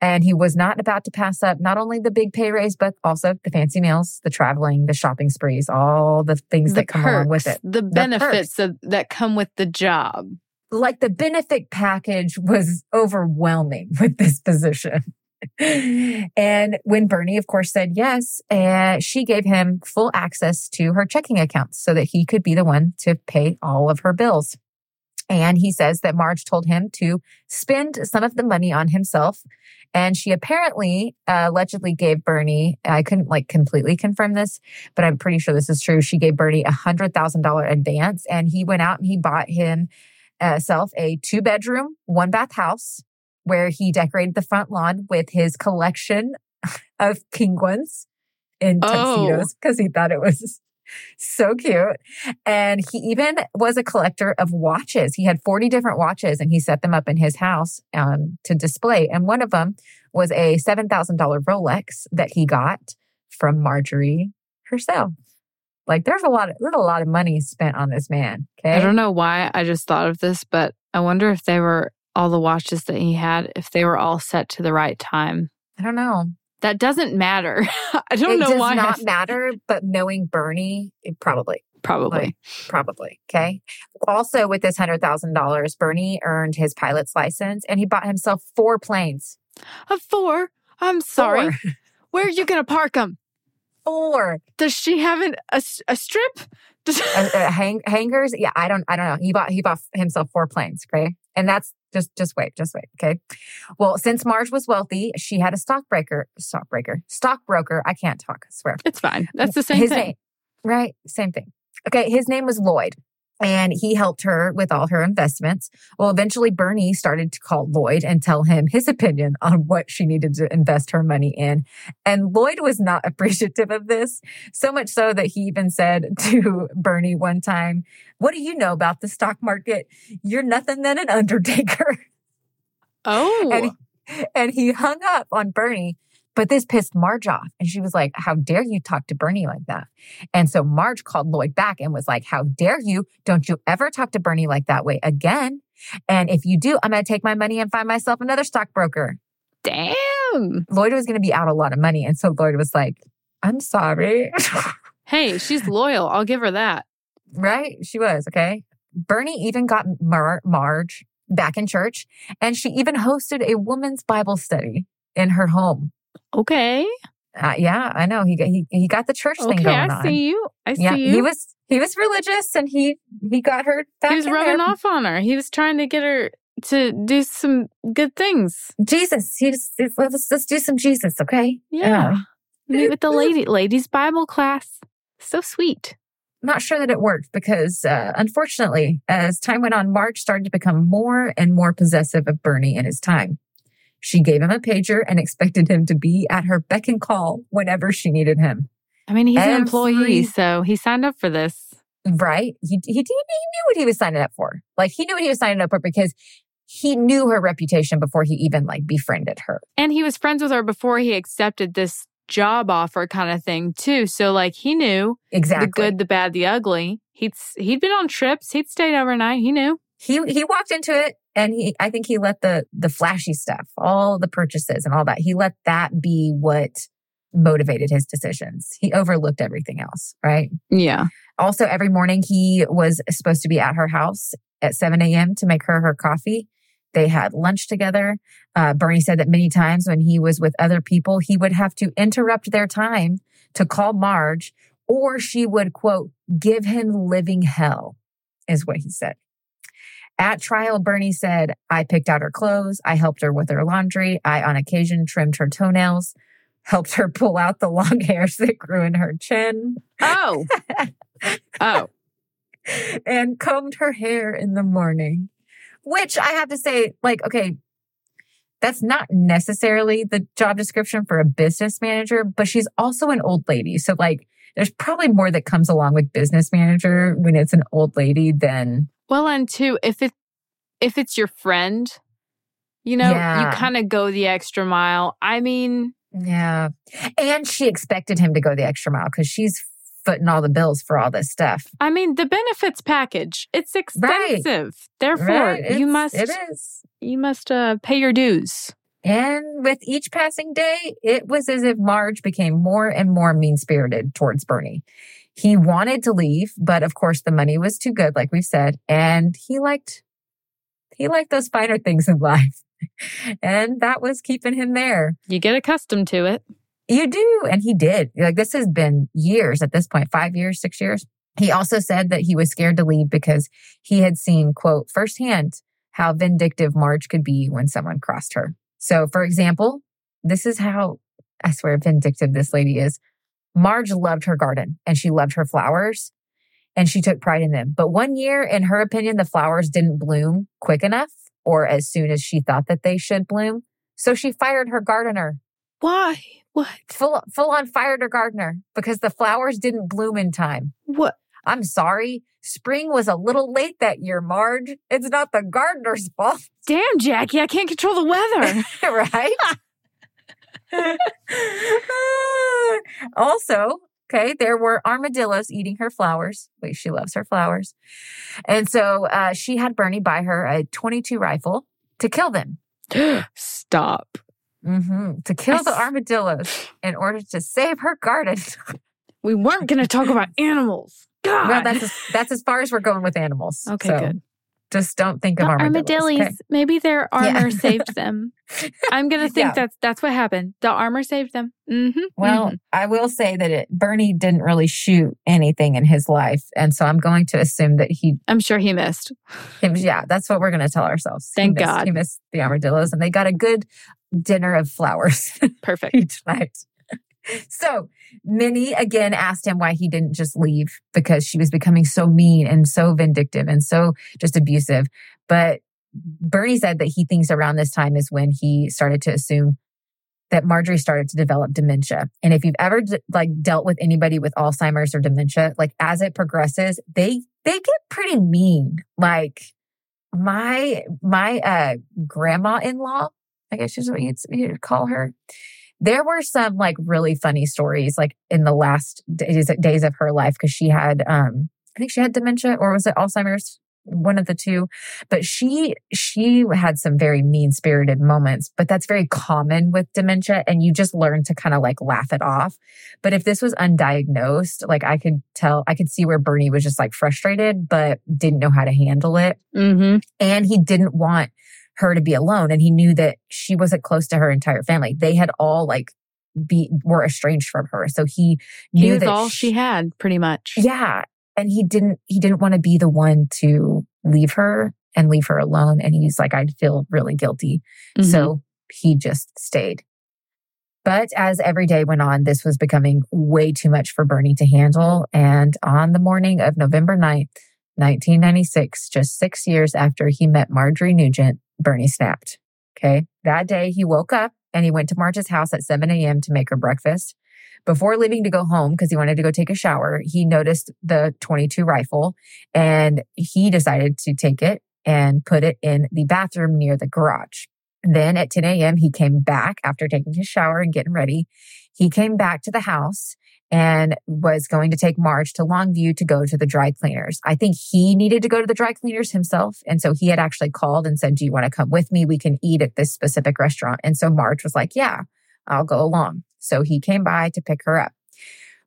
And he was not about to pass up not only the big pay raise, but also the fancy meals, the traveling, the shopping sprees, all the things the that come along with perks, it. The benefits of, that come with the job. Like the benefit package was overwhelming with this position. and when Bernie, of course, said yes, uh, she gave him full access to her checking accounts so that he could be the one to pay all of her bills. And he says that Marge told him to spend some of the money on himself. And she apparently uh, allegedly gave Bernie, I couldn't like completely confirm this, but I'm pretty sure this is true. She gave Bernie a hundred thousand dollar advance and he went out and he bought himself a two bedroom, one bath house where he decorated the front lawn with his collection of penguins in Oh. tuxedos because he thought it was so cute. And he even was a collector of watches. He had 40 different watches and he set them up in his house um, to display. And one of them was a $7,000 Rolex that he got from Marjorie herself. Like there's a lot of, there's a lot of money spent on this man. Okay. I don't know why I just thought of this, but I wonder if they were all the watches that he had, if they were all set to the right time. I don't know. That doesn't matter. I don't it know does why. I not th- matter, but knowing Bernie, it probably. Probably. Probably. Okay. Also, with this $100,000, Bernie earned his pilot's license and he bought himself four planes. A four. I'm sorry. Four. Where are you going to park them? Four. Does she have an, a, a strip? Does- Uh, uh, hang, hangars. Yeah. I don't, I don't know. He bought, he bought himself four planes. Okay. And that's just, just wait, just wait. Okay. Well, since Marge was wealthy, she had a stockbreaker, stockbreaker, stockbroker. I can't talk, I swear. it's fine. That's the same his thing. Name, right? Same thing. Okay. His name was Lloyd. And he helped her with all her investments. Well, eventually Bernie started to call Lloyd and tell him his opinion on what she needed to invest her money in. And Lloyd was not appreciative of this, so much so that he even said to Bernie one time, What do you know about the stock market? You're nothing than an undertaker. Oh. And, and he hung up on Bernie. But this pissed Marge off. And she was like, How dare you talk to Bernie like that? And so Marge called Lloyd back and was like, How dare you? Don't you ever talk to Bernie like that way again. And if you do, I'm going to take my money and find myself another stockbroker. Damn. Lloyd was going to be out a lot of money. And so Lloyd was like, I'm sorry. Hey, she's loyal. I'll give her that. right? She was. Okay. Bernie even got Mar- Marge back in church and she even hosted a woman's Bible study in her home. Okay. Uh, yeah, I know. He got, he, he got the church thing Okay, going I on. see you. I see yeah, you. he was he was religious and he he got her back he was in rubbing there. off on her. He was trying to get her to do some good things. Jesus. He was, let's let's do some Jesus, okay? Yeah. Meet with the lady ladies Bible class. So sweet. not sure that it worked because uh, unfortunately, as time went on, Marge started to become more and more possessive of Bernie in his time. She gave him a pager and expected him to be at her beck and call whenever she needed him. I mean, he's an employee, so he signed up for this. Right? He, he, he knew what he was signing up for. Like he knew what he was signing up for because he knew her reputation before he even like befriended her. And he was friends with her before he accepted this job offer kind of thing too. So like he knew Exactly. the good, the bad, the ugly. He'd he'd been on trips. He'd stayed overnight. He knew. he he walked into it and he I think he let the the flashy stuff, all the purchases and all that. He let that be what motivated his decisions. He overlooked everything else, right? Yeah. Also, every morning he was supposed to be at her house at 7 a.m. to make her her coffee. They had lunch together. Uh, Bernie said that many times when he was with other people, he would have to interrupt their time to call Marge, or she would, quote, give him living hell, is what he said. At trial, Bernie said, I picked out her clothes. I helped her with her laundry. I, on occasion, trimmed her toenails, helped her pull out the long hairs that grew in her chin Oh. oh. and combed her hair in the morning. Which I have to say, like, okay, that's not necessarily the job description for a business manager, but she's also an old lady. So, like, there's probably more that comes along with business manager when it's an old lady than, Well, and two, if it if it's your friend, you know, Yeah. you kind of go the extra mile. I mean, yeah. And she expected him to go the extra mile because she's footing all the bills for all this stuff. I mean, the benefits package, it's Right. expensive. Therefore, Right? you must It is. you must uh, pay your dues. And with each passing day, it was as if Marge became more and more mean spirited towards Bernie. He wanted to leave, but of course the money was too good, like we've said, and he liked he liked those finer things in life. And that was keeping him there. You get accustomed to it. You do. And he did. Like this has been years at this point, five years, six years. He also said that he was scared to leave because he had seen, quote, firsthand how vindictive Marge could be when someone crossed her. So, for example, this is how I swear vindictive this lady is. Marge loved her garden and she loved her flowers and she took pride in them. But one year, in her opinion, the flowers didn't bloom quick enough or as soon as she thought that they should bloom. So she fired her gardener Why? What? full full on fired her gardener because the flowers didn't bloom in time. What? I'm sorry. Spring was a little late that year, Marge. It's not the gardener's fault, Damn, Jackie, I can't control the weather. right? also, okay, there were armadillos eating her flowers. Wait, she loves her flowers. And so uh, she had Bernie buy her a 22 rifle to kill them. Stop. hmm To kill the armadillos in order to save her garden. We weren't going to talk about animals. God. Well, that's as, that's as far as we're going with animals. okay, So good. Just don't think of The armadillos. okay? Maybe their Yeah. armor saved them. I'm gonna think Yeah. that's that's what happened. The armor saved them. Mm-hmm. Well, I will say that it, Bernie didn't really shoot anything in his life, and so I'm going to assume that he, I'm sure he missed. him, yeah, that's what we're going to tell ourselves. He Thank missed- God. he missed the armadillos, and they got a good dinner of flowers Perfect. each night. So Minnie again asked him why he didn't just leave because she was becoming so mean and so vindictive and so just abusive. But Bernie said that he thinks around this time is when he started to assume that Marjorie started to develop dementia. And if you've ever like dealt with anybody with Alzheimer's or dementia, like as it progresses, they they get pretty mean. Like my my uh grandma-in-law, I guess is what you'd, you'd call her. There were some like really funny stories like in the last days days of her life because she had um I think she had dementia or was it Alzheimer's? one of the two but she she had some very mean spirited moments but that's very common with dementia and you just learn to kind of like laugh it off but if this was undiagnosed like i could tell i could see where bernie was just like frustrated but didn't know how to handle it Mm-hmm. and he didn't want her to be alone and he knew that she wasn't close to her entire family they had all like be were estranged from her so he He knew was that all she had, pretty much. yeah and he didn't he didn't want to be the one to leave her and leave her alone and he's like i'd feel really guilty Mhm. so he just stayed but as every day went on this was becoming way too much for bernie to handle and on the morning of november 9th 1996 just six years after he met marjorie nugent bernie snapped okay that day he woke up and he went to marge's house at 7 a.m to make her breakfast before leaving to go home because he wanted to go take a shower, he noticed the 22 rifle and he decided to take it and put it in the bathroom near the garage. Then at 10 a.m., he came back after taking his shower and getting ready. He came back to the house and was going to take Marge to Longview to go to the dry cleaners. I think he needed to go to the dry cleaners himself. And so he had actually called and said, Do you want to come with me? We can eat at this specific restaurant. And so Marge was like, Yeah, I'll go along. So he came by to pick her up.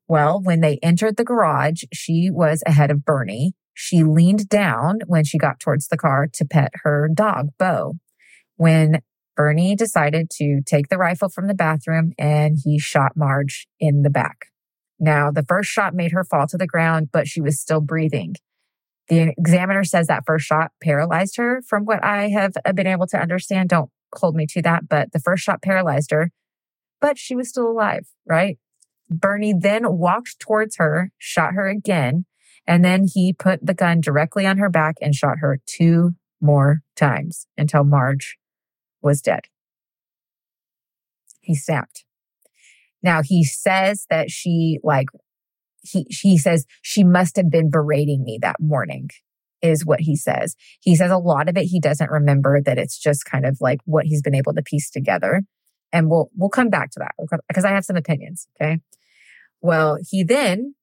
Well, when they entered the garage, she was ahead of Bernie. She leaned down when she got towards the car to pet her dog, Bo. When Bernie decided to take the rifle from the bathroom and he shot Marge in the back. Now, the first shot made her fall to the ground, but she was still breathing. The examiner says that first shot paralyzed her, from what I have uh, been able to understand. Don't hold me to that, but the first shot paralyzed her but she was still alive, right? Bernie then walked towards her, shot her again, and then he put the gun directly on her back and shot her two more times until Marge was dead. He snapped. Now he says that she like he he says she must have been berating me that morning is what he says. He says a lot of it he doesn't remember that it's just kind of like what he's been able to piece together and we'll we'll come back to that because I have some opinions. Okay. Well, he then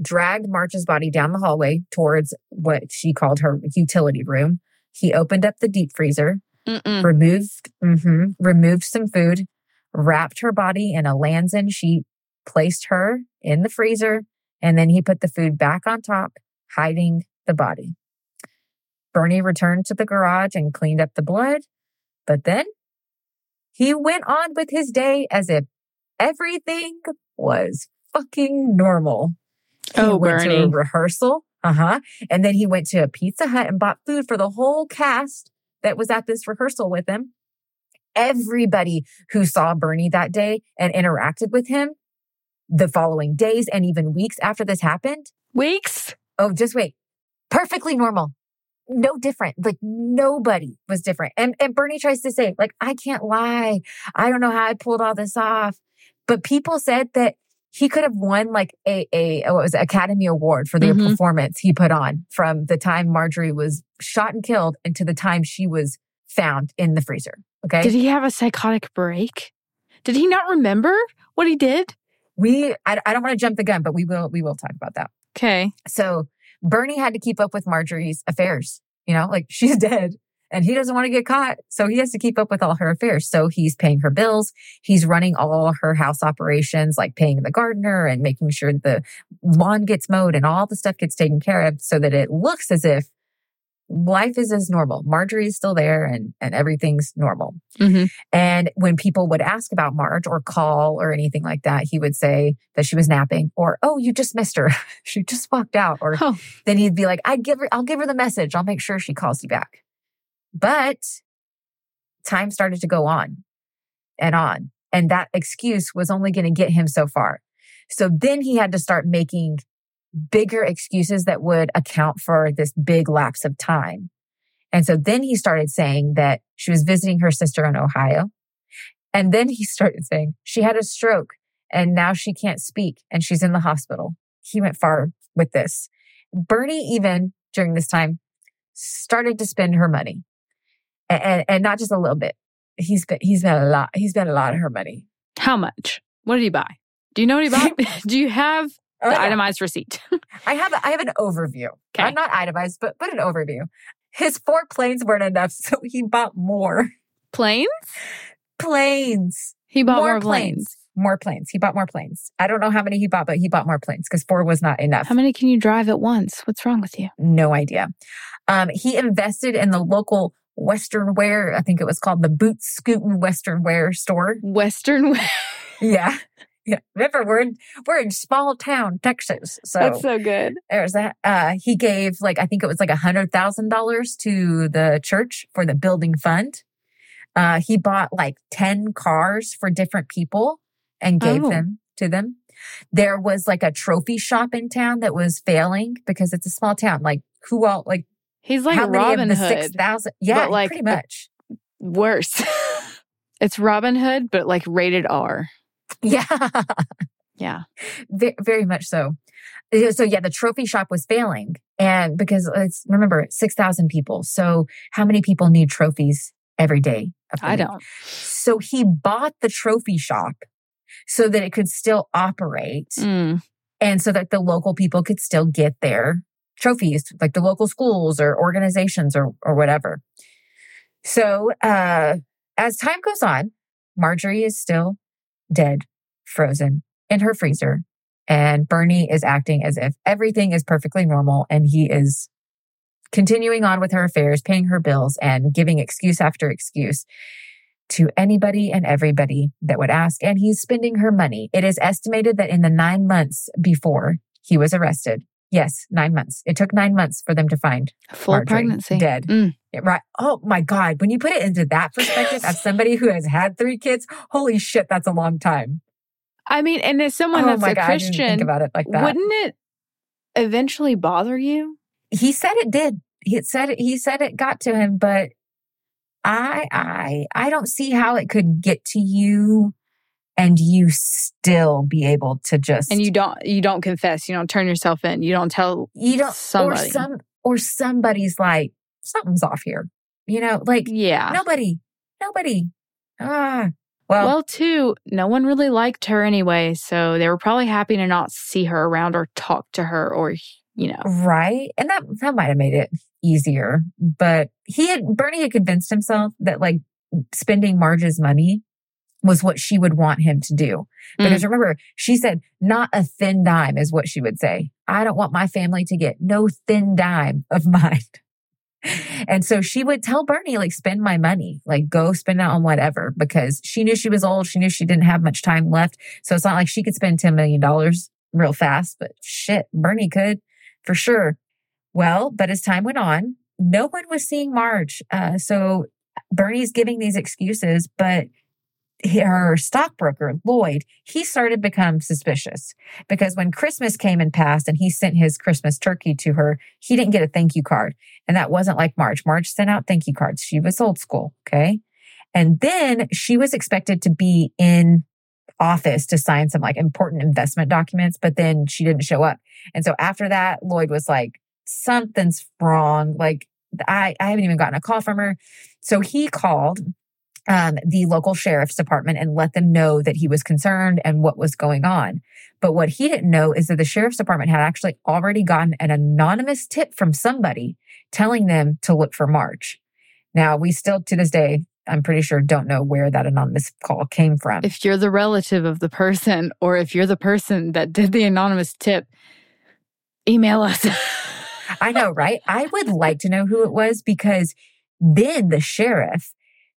dragged Marge's body down the hallway towards what she called her utility room. He opened up the deep freezer, Mm-mm. removed mhm, removed some food, wrapped her body in a Lanzin sheet, placed her in the freezer, and then he put the food back on top, hiding the body. Bernie returned to the garage and cleaned up the blood, but then he went on with his day as if everything was fucking normal. He Oh, went to a Bernie. rehearsal. Uh huh. And then he went to a Pizza Hut and bought food for the whole cast that was at this rehearsal with him. Everybody who saw Bernie that day and interacted with him the following days and even weeks after this happened. Weeks? Oh, just wait. Perfectly normal. No different. Like nobody was different. And and Bernie tries to say, like, I can't lie. I don't know how I pulled all this off. But people said that he could have won like a a what was it, Academy Award for the Mhm. performance he put on from the time Marjorie was shot and killed and to the time she was found in the freezer. Okay. Did he have a psychotic break? Did he not remember what he did? we I, I don't want to jump the gun, but we will we will talk about that. Okay. So Bernie had to keep up with Marjorie's affairs. You know, like she's dead and he doesn't want to get caught. So he has to keep up with all her affairs. So he's paying her bills. He's running all her house operations, like paying the gardener and making sure the lawn gets mowed and all the stuff gets taken care of so that it looks as if life is as normal. Marjorie is still there and, and everything's normal. Mhm. And when people would ask about Marge or call or anything like that, he would say that she was napping or, oh, you just missed her. she just walked out. Or Oh. then he'd be like, I'd give her, I'll give her the message. I'll make sure she calls you back. But time started to go on and on. And that excuse was only going to get him so far. So then he had to start making bigger excuses that would account for this big lapse of time. And so then he started saying that she was visiting her sister in Ohio. And then he started saying she had a stroke and now she can't speak and she's in the hospital. He went far with this. Bernie even during this time started to spend her money and, and, and not just a little bit. He's spent, he's spent a lot. He's spent a lot of her money. How much? What did he buy? Do you know what he bought? Do you have Oh, the yeah. itemized receipt? I have I have an overview. Okay. I'm not itemized, but but an overview. His four planes weren't enough, so he bought more planes? planes. He bought more, planes. More planes. He bought more planes. I don't know how many he bought, but he bought more planes because four was not enough. How many can you drive at once? What's wrong with you? No idea. Um, he invested in the local Western wear. I think it was called the Boot Scootin' Western Wear store. Western. Wear. yeah. Yeah. Remember, we're in, we're in small town, Texas. So That's so good. there's that. Uh, he gave like, I think it was like a hundred thousand dollars to the church for the building fund. Uh, he bought like 10 cars for different people and gave Oh. them to them. There was like a trophy shop in town that was failing because it's a small town. Like who all, like He's like how many Robin of the Hood. 6,000? Yeah, like pretty much. Worse. it's Robin Hood, but like rated R. Yeah. Yeah. Ve- very much so. So yeah, the trophy shop was failing, and because it's remember six thousand people. So how many people need trophies every day? of the I week? don't. So he bought the trophy shop so that it could still operate, Mm. and so that the local people could still get their trophies, like the local schools or organizations or or whatever. So uh, as time goes on, Marjorie is still dead, frozen in her freezer, and Bernie is acting as if everything is perfectly normal, and he is continuing on with her affairs, paying her bills, and giving excuse after excuse to anybody and everybody that would ask. And he's spending her money. It is estimated that in the nine months before he was arrested, yes, nine months. It took nine months for them to find Full Marjorie, pregnancy. dead. Mm. right. Oh my God. When you put it into that perspective, as somebody who has had three kids, holy shit, that's a long time. I mean, and as someone oh that's a God, Christian, think about it like that. wouldn't it eventually bother you? he said it did. He said it. He said it got to him, but I, I, I don't see how it could get to you, and you still be able to just And you don't you don't confess, you don't turn yourself in, you don't tell you don't somebody. or some or somebody's like something's off here. You know, like Yeah. nobody, nobody. Ah, well, well, too, no one really liked her anyway, so they were probably happy to not see her around or talk to her or you know. right, and that that might have made it easier. But he had Bernie had convinced himself that like spending Marge's money was what she would want him to do. Because remember, she said, not a thin dime is what she would say. I don't want my family to get no thin dime of mine. And so she would tell Bernie, like, spend my money, like, go spend it on whatever, because she knew she was old. She knew she didn't have much time left. So it's not like she could spend $10 million real fast, but shit, Bernie could for sure. Well, but as time went on, no one was seeing Marge. Uh, so Bernie's giving these excuses, but her stockbroker, Lloyd, he started to become suspicious because when Christmas came and passed and he sent his Christmas turkey to her, he didn't get a thank you card. And that wasn't like Marge. Marge sent out thank you cards. She was old school. Okay. And then she was expected to be in office to sign some like important investment documents, but then she didn't show up. And so after that, Lloyd was like, something's wrong. Like I, I haven't even gotten a call from her. So he called um, the local sheriff's department and let them know that he was concerned and what was going on. But what he didn't know is that the sheriff's department had actually already gotten an anonymous tip from somebody telling them to look for Marge. Now, we still to this day, I'm pretty sure, don't know where that anonymous call came from. If you're the relative of the person or if you're the person that did the anonymous tip, email us. I know, right? I would like to know who it was because then the sheriff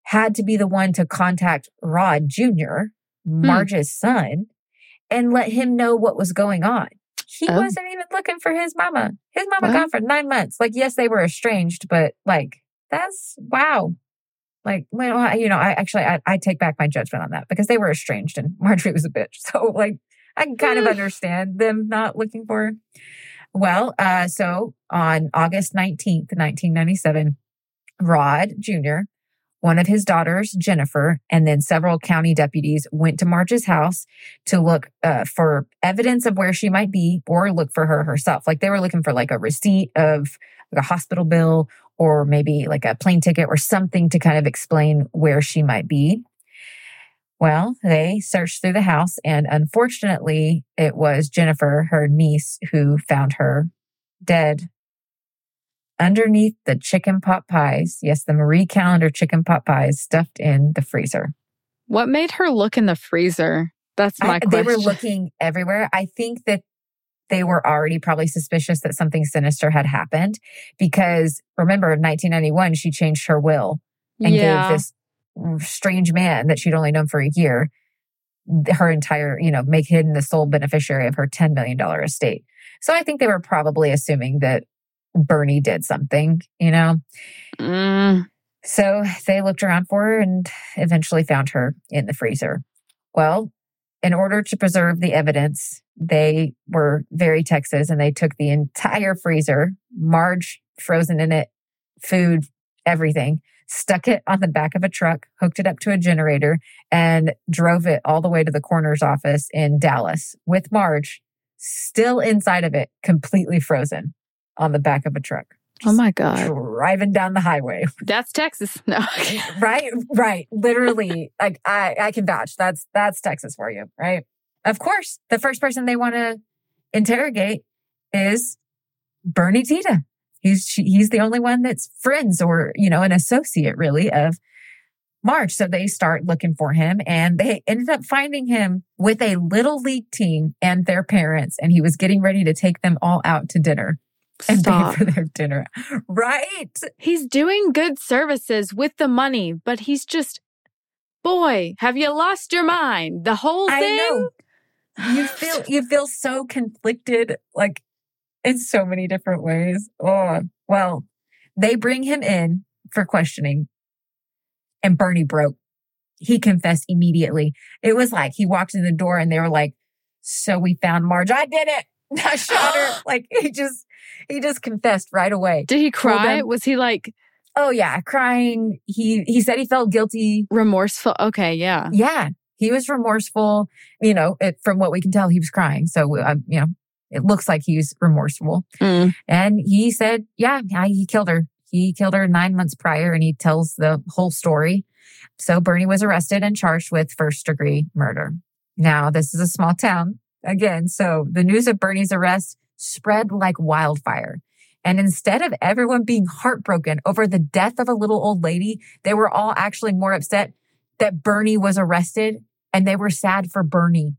had to be the one to contact Rod Jr., Marge's son, and let him know what was going on. He Oh. wasn't even looking for his mama. His mama gone for nine months. Like, yes, they were estranged, but like, that's wow. Like, well, I- you know, I actually I, I take back my judgment on that because they were estranged and Marjorie was a bitch. So like I can kind of Eh. understand them not looking for her. Well, uh, so on August 19th, 1997, Rod Jr., one of his daughters, Jennifer, and then several county deputies went to Marge's house to look uh, for evidence of where she might be or look for her herself. Like they were looking for like a receipt of like a hospital bill or maybe like a plane ticket or something to kind of explain where she might be. Well, they searched through the house and unfortunately it was Jennifer, her niece, who found her dead underneath the chicken pot pies. Yes, the Marie Callender chicken pot pies stuffed in the freezer. What made her look in the freezer? That's my I- question. they were looking everywhere. I think that they were already probably suspicious that something sinister had happened because remember in 1991 she changed her will and yeah. gave this strange man that she'd only known for a year her entire, you know, make him the sole beneficiary of her $10 million estate. So I think they were probably assuming that Bernie did something, you know? Mm, So they looked around for her and eventually found her in the freezer. Well, in order to preserve the evidence, they were very Texas and they took the entire freezer, Marge frozen in it, food, everything, stuck it on the back of a truck, hooked it up to a generator, and drove it all the way to the coroner's office in Dallas with Marge still inside of it, completely frozen on the back of a truck. oh my God. Driving down the highway That's Texas. No. right right literally like i i can vouch that's that's texas for you right of course the first person they want to interrogate is bernie Tiede he's she, he's the only one that's friends or you know an associate really of marge so they start looking for him and they ended up finding him with a little league team and their parents and he was getting ready to take them all out to dinner and Stop. pay for their dinner right He's doing good services with the money, but he's just, boy, have you lost your mind? The whole I thing? know. You feel you feel so conflicted, like in so many different ways. Oh, well, they bring him in for questioning, and Bernie broke. He confessed immediately. It was like he walked in the door, and they were like, "So we found Marge. I did it. I shot her." like he just he just confessed right away. Did he cry? Was he like Oh yeah, crying. He he said he felt guilty. remorseful? Okay, yeah. Yeah, he was remorseful. You know, it, from what we can tell, he was crying. So, um, you know, it looks like he was remorseful. Mm. And he said, yeah, yeah, he killed her. He killed her nine months prior and he tells the whole story. So Bernie was arrested and charged with first degree murder. Now, this is a small town again. So the news of Bernie's arrest spread like wildfire. And instead of everyone being heartbroken over the death of a little old lady, they were all actually more upset that Bernie was arrested and they were sad for Bernie.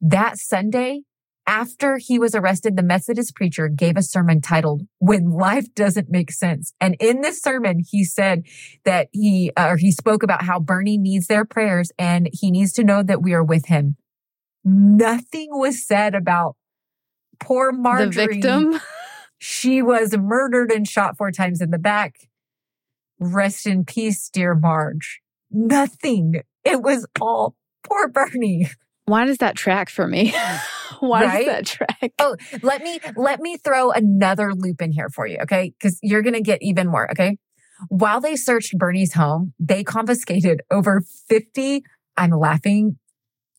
That Sunday, after he was arrested, the Methodist preacher gave a sermon titled When Life Doesn't Make Sense. And in this sermon, he said that he, uh, or he spoke about how Bernie needs their prayers and he needs to know that we are with him. Nothing was said about poor Marjorie. The victim? She was murdered and shot four times in the back. Rest in peace, dear Marge. Nothing. It was all poor Bernie. Why does that track for me? Why Right? does that track? Oh, let me let me throw another loop in here for you, okay? Because you're gonna get even more, okay? While they searched Bernie's home, they confiscated over 50. I'm laughing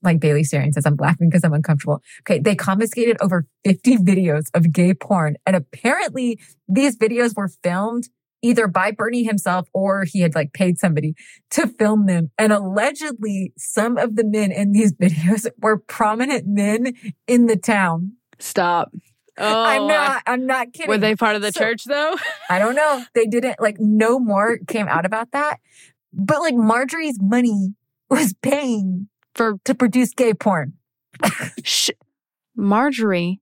like Bailey Sarian says, I'm laughing because I'm uncomfortable. Okay, they confiscated over 50 videos of gay porn. And apparently these videos were filmed either by Bernie himself or he had like paid somebody to film them. And allegedly some of the men in these videos were prominent men in the town. Stop. Oh, I'm not, I'm not kidding. Were they part of the So- church though? I don't know. They didn't like no more came out about that. But like Marjorie's money was paying For to produce gay porn. sh- Marjorie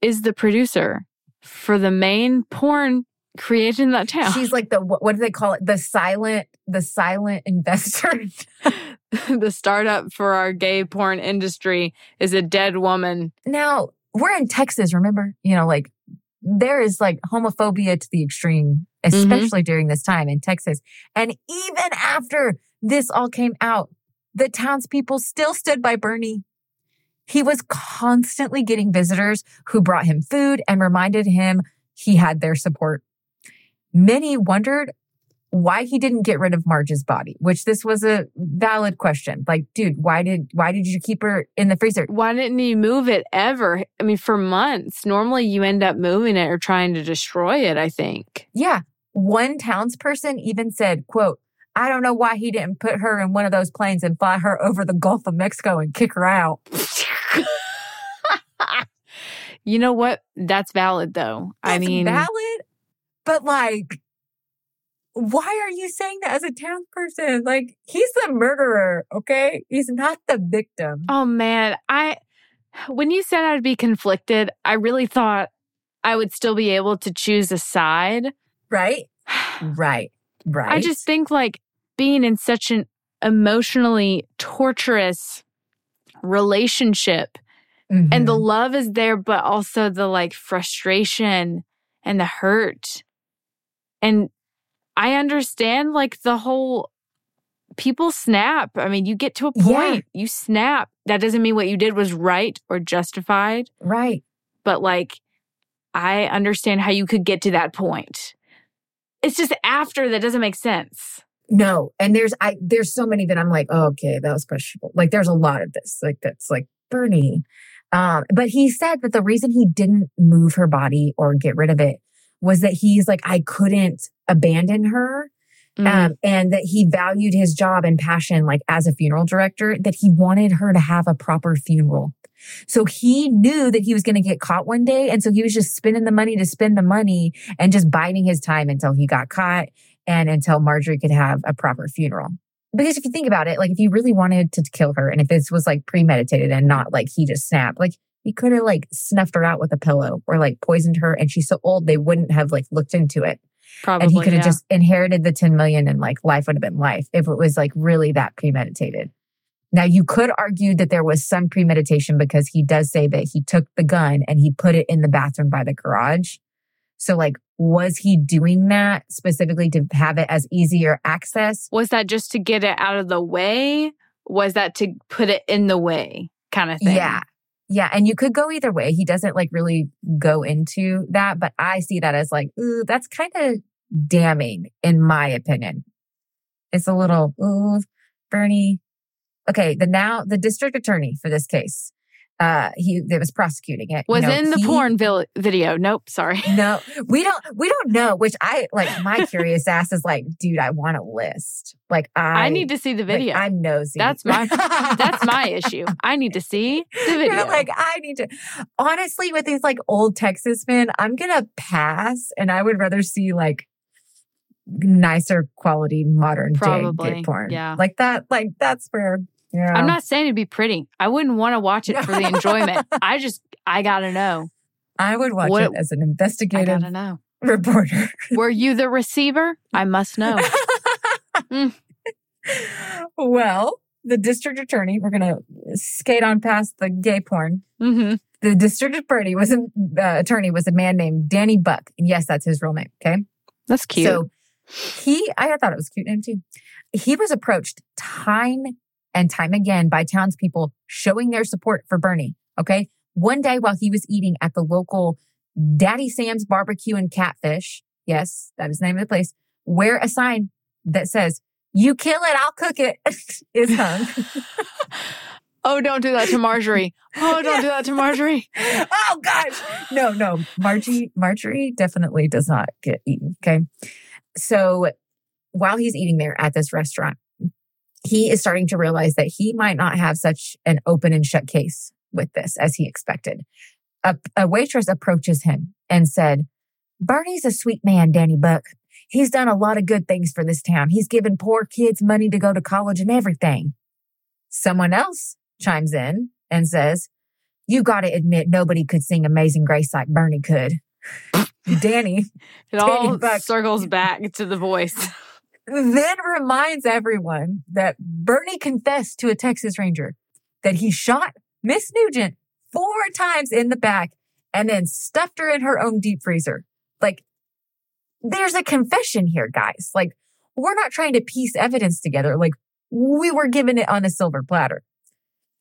is the producer for the main porn created in that town. She's like the what, what do they call it? The silent, the silent investor. the startup for our gay porn industry is a dead woman. now we're in Texas, remember? You know, like there is like homophobia to the extreme, mm-hmm. especially during this time in Texas. And even after this all came out, the townspeople still stood by Bernie. He was constantly getting visitors who brought him food and reminded him he had their support. Many wondered why he didn't get rid of Marge's body, which this was a valid question. Like, dude, why did why did you keep her in the freezer? Why didn't you move it ever? I mean, for months. Normally you end up moving it or trying to destroy it, I think. Yeah. One townsperson even said, quote, I don't know why he didn't put her in one of those planes and fly her over the Gulf of Mexico and kick her out. you know what? That's valid though. I mean, valid, but like, why are you saying that as a townsperson? Like, he's the murderer, okay? He's not the victim. oh man, I when you said I'd be conflicted, I really thought I would still be able to choose a side. Right? Right. Right. I just think like being in such an emotionally torturous relationship and the Mhm. love is there, but also the like frustration and the hurt. And I understand like the whole people snap. I mean, you get to a Yeah. point, you snap. That doesn't mean what you did was right or justified, right. but like I understand how you could get to that point. It's just after that doesn't make sense. No, and there's I there's so many that I'm like, oh, okay, that was questionable. Like there's a lot of this, like that's like Bernie. Um, but he said that the reason he didn't move her body or get rid of it was that he's like, I couldn't abandon her. Mm. Um, and that he valued his job and passion, like as a funeral director, that he wanted her to have a proper funeral. So he knew that he was going to get caught one day. And so he was just spending the money to spend the money and just biding his time until he got caught and until Marjorie could have a proper funeral. Because if you think about it, like if you really wanted to kill her and if this was like premeditated and not like he just snapped, like he could have like snuffed her out with a pillow or like poisoned her and she's so old they wouldn't have like looked into it Probably. and he could have yeah. just inherited the 10 million and like life would have been life if it was like really that premeditated. Now you could argue that there was some premeditation because he does say that he took the gun and he put it in the bathroom by the garage. So like, was he doing that specifically to have it as easier access? Was that just to get it out of the way? Was that to put it in the way kind of thing? Yeah. Yeah. And you could go either way. He doesn't like really go into that, but I see that as like, ooh, that's kind of damning in my opinion. It's a little, ooh, Bernie. Okay. The now the district attorney for this case, uh, he that was prosecuting it. you Was know, in the he- porn vil- video. Nope, sorry. No, we don't, we don't know, which I like my curious ass is like, dude, I want a list. Like I, I, need to see the like, video. I'm nosy. That's my- That's my issue. I need to see the video. You're like, I need to. Honestly, with these like old Texas men, I'm gonna pass, and I would rather see like nicer quality modern day Probably, gay porn. yeah. like that. Like that's where. Yeah, I'm not saying it'd be pretty. I wouldn't want to watch it for the enjoyment. I just, I gotta know. I would watch What- it as an I gotta know. reporter. Were you the receiver? I must know. Mm. well, the district attorney. We're gonna skate on past the gay porn. hmm The district attorney was a uh, attorney was a man named Danny Buck. And yes, that's his real name. Okay. That's cute. So he, I thought it was a cute name too. He was approached time and time again by townspeople showing their support for Bernie. Okay. One day while he was eating at the local Daddy Sam's barbecue and catfish. Yes, that is the name of the place. Where a sign that says, you kill it, I'll cook it is hung. oh, don't do that to Marjorie. Oh, don't do that to Marjorie. oh gosh. No, no. Margie, Marjorie definitely does not get eaten. Okay. So while he's eating there at this restaurant, he is starting to realize that he might not have such an open and shut case with this as he expected. A, a waitress approaches him and said, Bernie's a sweet man, Danny Buck. He's done a lot of good things for this town. He's given poor kids money to go to college and everything. Someone else chimes in and says, You got to admit, nobody could sing Amazing Grace like Bernie could. Danny It all Buck. circles back to the voice. Then reminds everyone that Bernie confessed to a Texas Ranger that he shot Miss Nugent four times in the back and then stuffed her in her own deep freezer. Like, there's a confession here, guys. Like, we're not trying to piece evidence together. Like, we were given it on a silver platter.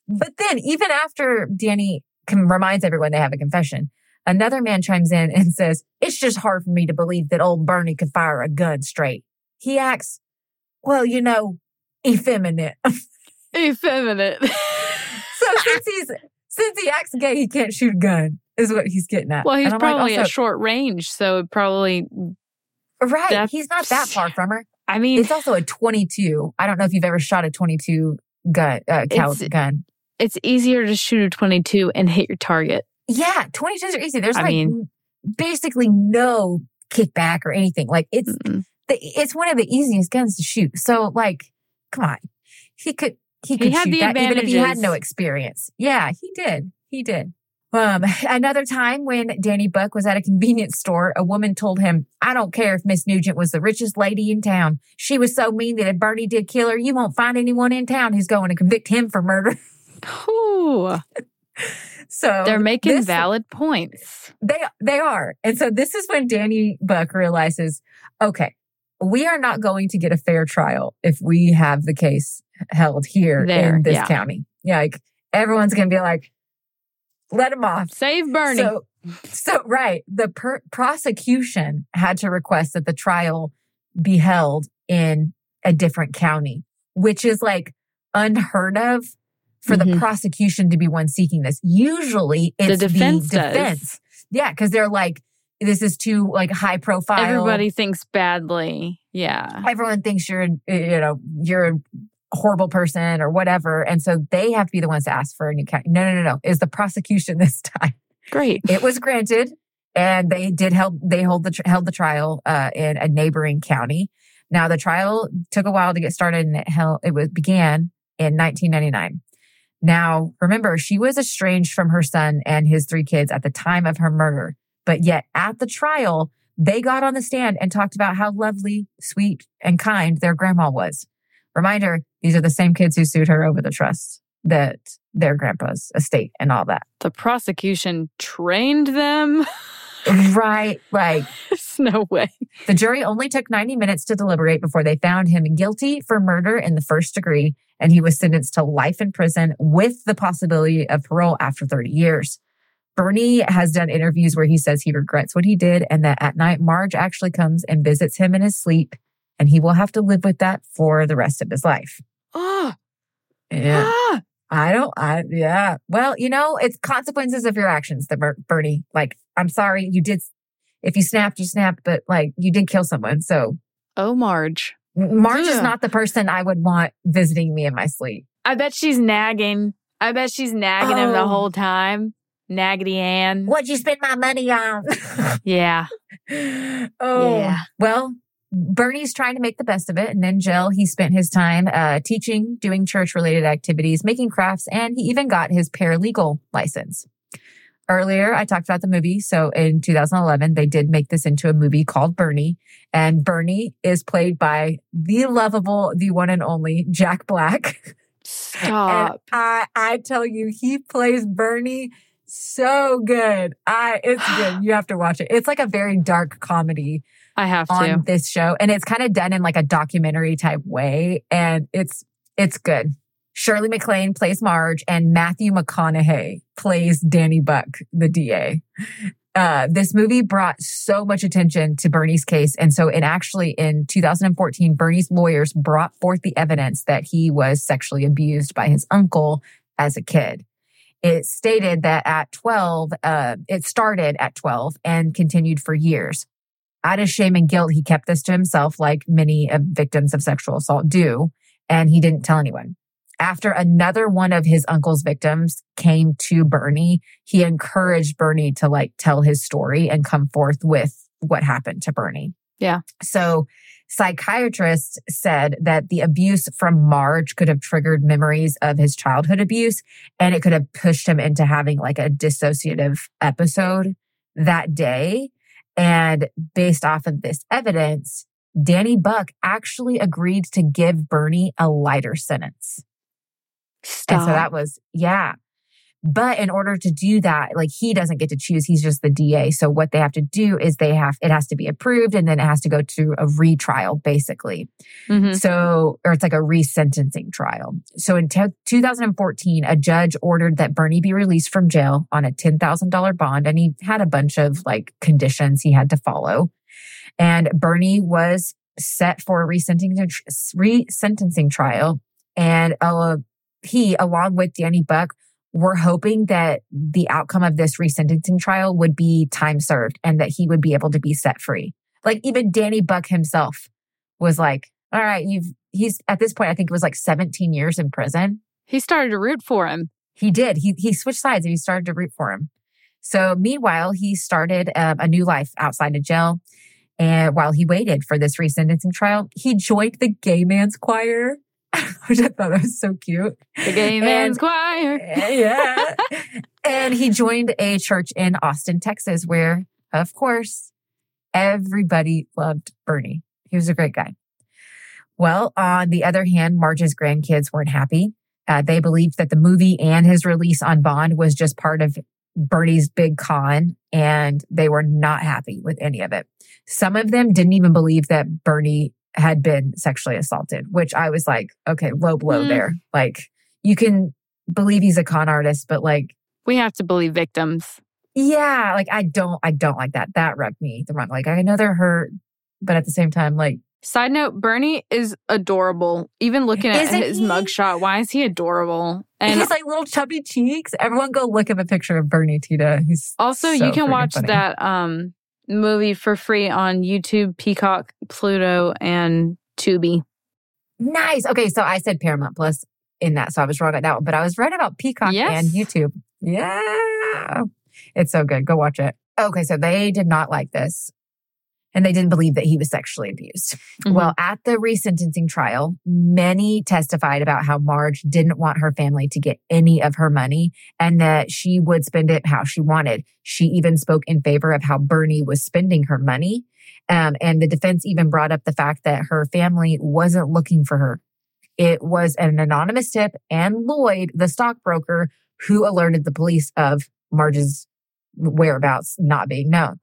But then, even after Danny reminds everyone they have a confession, another man chimes in and says, It's just hard for me to believe that old Bernie could fire a gun straight. He acts, well, you know, effeminate. Effeminate. so since he's since he acts gay, he can't shoot a gun, is what he's getting at. well, he's like, probably also- at short range, so probably. right. He's not that far from her. I mean, It's also a 22. I don't know if you've ever shot a 22 gun, uh, cal It's- gun. it's easier to shoot a 22 and hit your target. Yeah, 22s are easy. There's I like mean- basically no kickback or anything. Like it's Mm-mm. The, it's one of the easiest guns to shoot. So like, come on, he could he could had shoot the that even if he had no experience. Yeah, he did. He did. Um, another time when Danny Buck was at a convenience store, a woman told him, I don't care if Miss Nugent was the richest lady in town. She was so mean that if Bernie did kill her, you won't find anyone in town who's going to convict him for murder. Ooh, So they're making this- valid points. They they are. And so this is when Danny Buck realizes, okay, we are not going to get a fair trial if we have the case held here There, in this yeah. county. Yeah, like everyone's going to be like, let him off. Save Bernie. So, so right, the per- prosecution had to request that the trial be held in a different county, which is like unheard of for the Mhm. prosecution to be one seeking this. Usually, it's the defense defense. Yeah, because they're like, this is too like high profile. Everybody thinks badly. Yeah. everyone thinks you're, you know, you're a horrible person or whatever, and so they have to be the ones to ask for a new county. No, no, no, no. Is the prosecution this time? Great. it was granted and they did help. they hold the held the trial uh, in a neighboring county now the trial took a while to get started and it held it was began in 1999 now remember she was estranged from her son and his three kids at the time of her murder but yet at the trial they got on the stand and talked about how lovely sweet and kind their grandma was reminder these are the same kids who sued her over the trust that their grandpa's estate and all that The prosecution trained them. right like There's no way. The jury only took 90 minutes to deliberate before they found him guilty for murder in the first degree, and he was sentenced to life in prison with the possibility of parole after 30 years. Bernie has done interviews where he says he regrets what he did and that at night Marge actually comes and visits him in his sleep, and he will have to live with that for the rest of his life. Oh, Yeah. ah. I don't, I, yeah. Well, you know, it's consequences of your actions, Ber- Bernie. Like, I'm sorry, you did, if you snapped, you snapped, but like, you did kill someone. So oh, Marge. Marge is not the person I would want visiting me in my sleep. I bet she's nagging. I bet she's nagging him the Oh. whole time. Naggedy Ann. What'd you spend my money on? Yeah. oh, Yeah. well, Bernie's trying to make the best of it. And then jail, he spent his time uh, teaching, doing church related activities, making crafts, and he even got his paralegal license. Earlier, I talked about the movie. So in 2011, they did make this into a movie called Bernie. And Bernie is played by the lovable, the one and only Jack Black. And Stop. I, I tell you, he plays Bernie so good. I, it's good. You have to watch it. It's like a very dark comedy I have to. on this show, and it's kind of done in like a documentary type way, and it's it's good. Shirley MacLaine plays Marge, and Matthew McConaughey plays Danny Buck, the DA. Uh, this movie brought so much attention to Bernie's case. And so it actually in 2014, Bernie's lawyers brought forth the evidence that he was sexually abused by his uncle as a kid. It stated that at 12, uh, it started at 12 and continued for years. Out of shame and guilt, he kept this to himself, like many of victims of sexual assault do, and he didn't tell anyone. After another one of his uncle's victims came to Bernie, he encouraged Bernie to like tell his story and come forth with what happened to Bernie. Yeah. So psychiatrists said that the abuse from Marge could have triggered memories of his childhood abuse and it could have pushed him into having like a dissociative episode that day. And based off of this evidence, Danny Buck actually agreed to give Bernie a lighter sentence. Stop. And so that was, yeah. But in order to do that, like he doesn't get to choose. He's just the DA. So what they have to do is they have, it has to be approved and then it has to go to a retrial basically. Mhm. So, or it's like a resentencing trial. So in te- 2014, a judge ordered that Bernie be released from jail on a $10,000 bond. And he had a bunch of like conditions he had to follow. And Bernie was set for a resentencing, resentencing trial. And uh, he, along with Danny Buck, were hoping that the outcome of this resentencing trial would be time served and that he would be able to be set free. Like even Danny Buck himself was like, all right, you've, he's at this point, I think it was like 17 years in prison. He started to root for him. He did. He, he switched sides and he started to root for him. So meanwhile, he started um, a new life outside of jail. And while he waited for this resentencing trial, he joined the gay man's choir, which I thought that was so cute. The gay man's And- choir. yeah. and he joined a church in Austin, Texas, where, of course, everybody loved Bernie. He was a great guy. Well, on the other hand, Marge's grandkids weren't happy. Uh, they believed that the movie and his release on bond was just part of Bernie's big con, and they were not happy with any of it. Some of them didn't even believe that Bernie had been sexually assaulted, which I was like, okay, low blow Mm. there. Like, you can believe he's a con artist, but like, We have to believe victims. yeah, like I don't, I don't like that. That rubbed me the wrong. Like, I know they're hurt, but at the same time, like, Side note, Bernie is adorable. Even looking at his he? mugshot, why is he adorable? And he's like little chubby cheeks. Everyone go look at a picture of Bernie Tiede. He's also, so you can watch funny. that um movie for free on YouTube, Peacock, Pluto, and Tubi. Nice. Okay, so I said Paramount Plus in that, so I was wrong at that one, but I was right about Peacock Yes. and YouTube. Yeah, it's so good. Go watch it. Okay, so they did not like this, and they didn't believe that he was sexually abused. Mhm. Well, at the resentencing trial, many testified about how Marge didn't want her family to get any of her money and that she would spend it how she wanted. She even spoke in favor of how Bernie was spending her money. Um, and the defense even brought up the fact that her family wasn't looking for her. It was an anonymous tip and Lloyd, the stockbroker, who alerted the police of Marge's whereabouts not being known.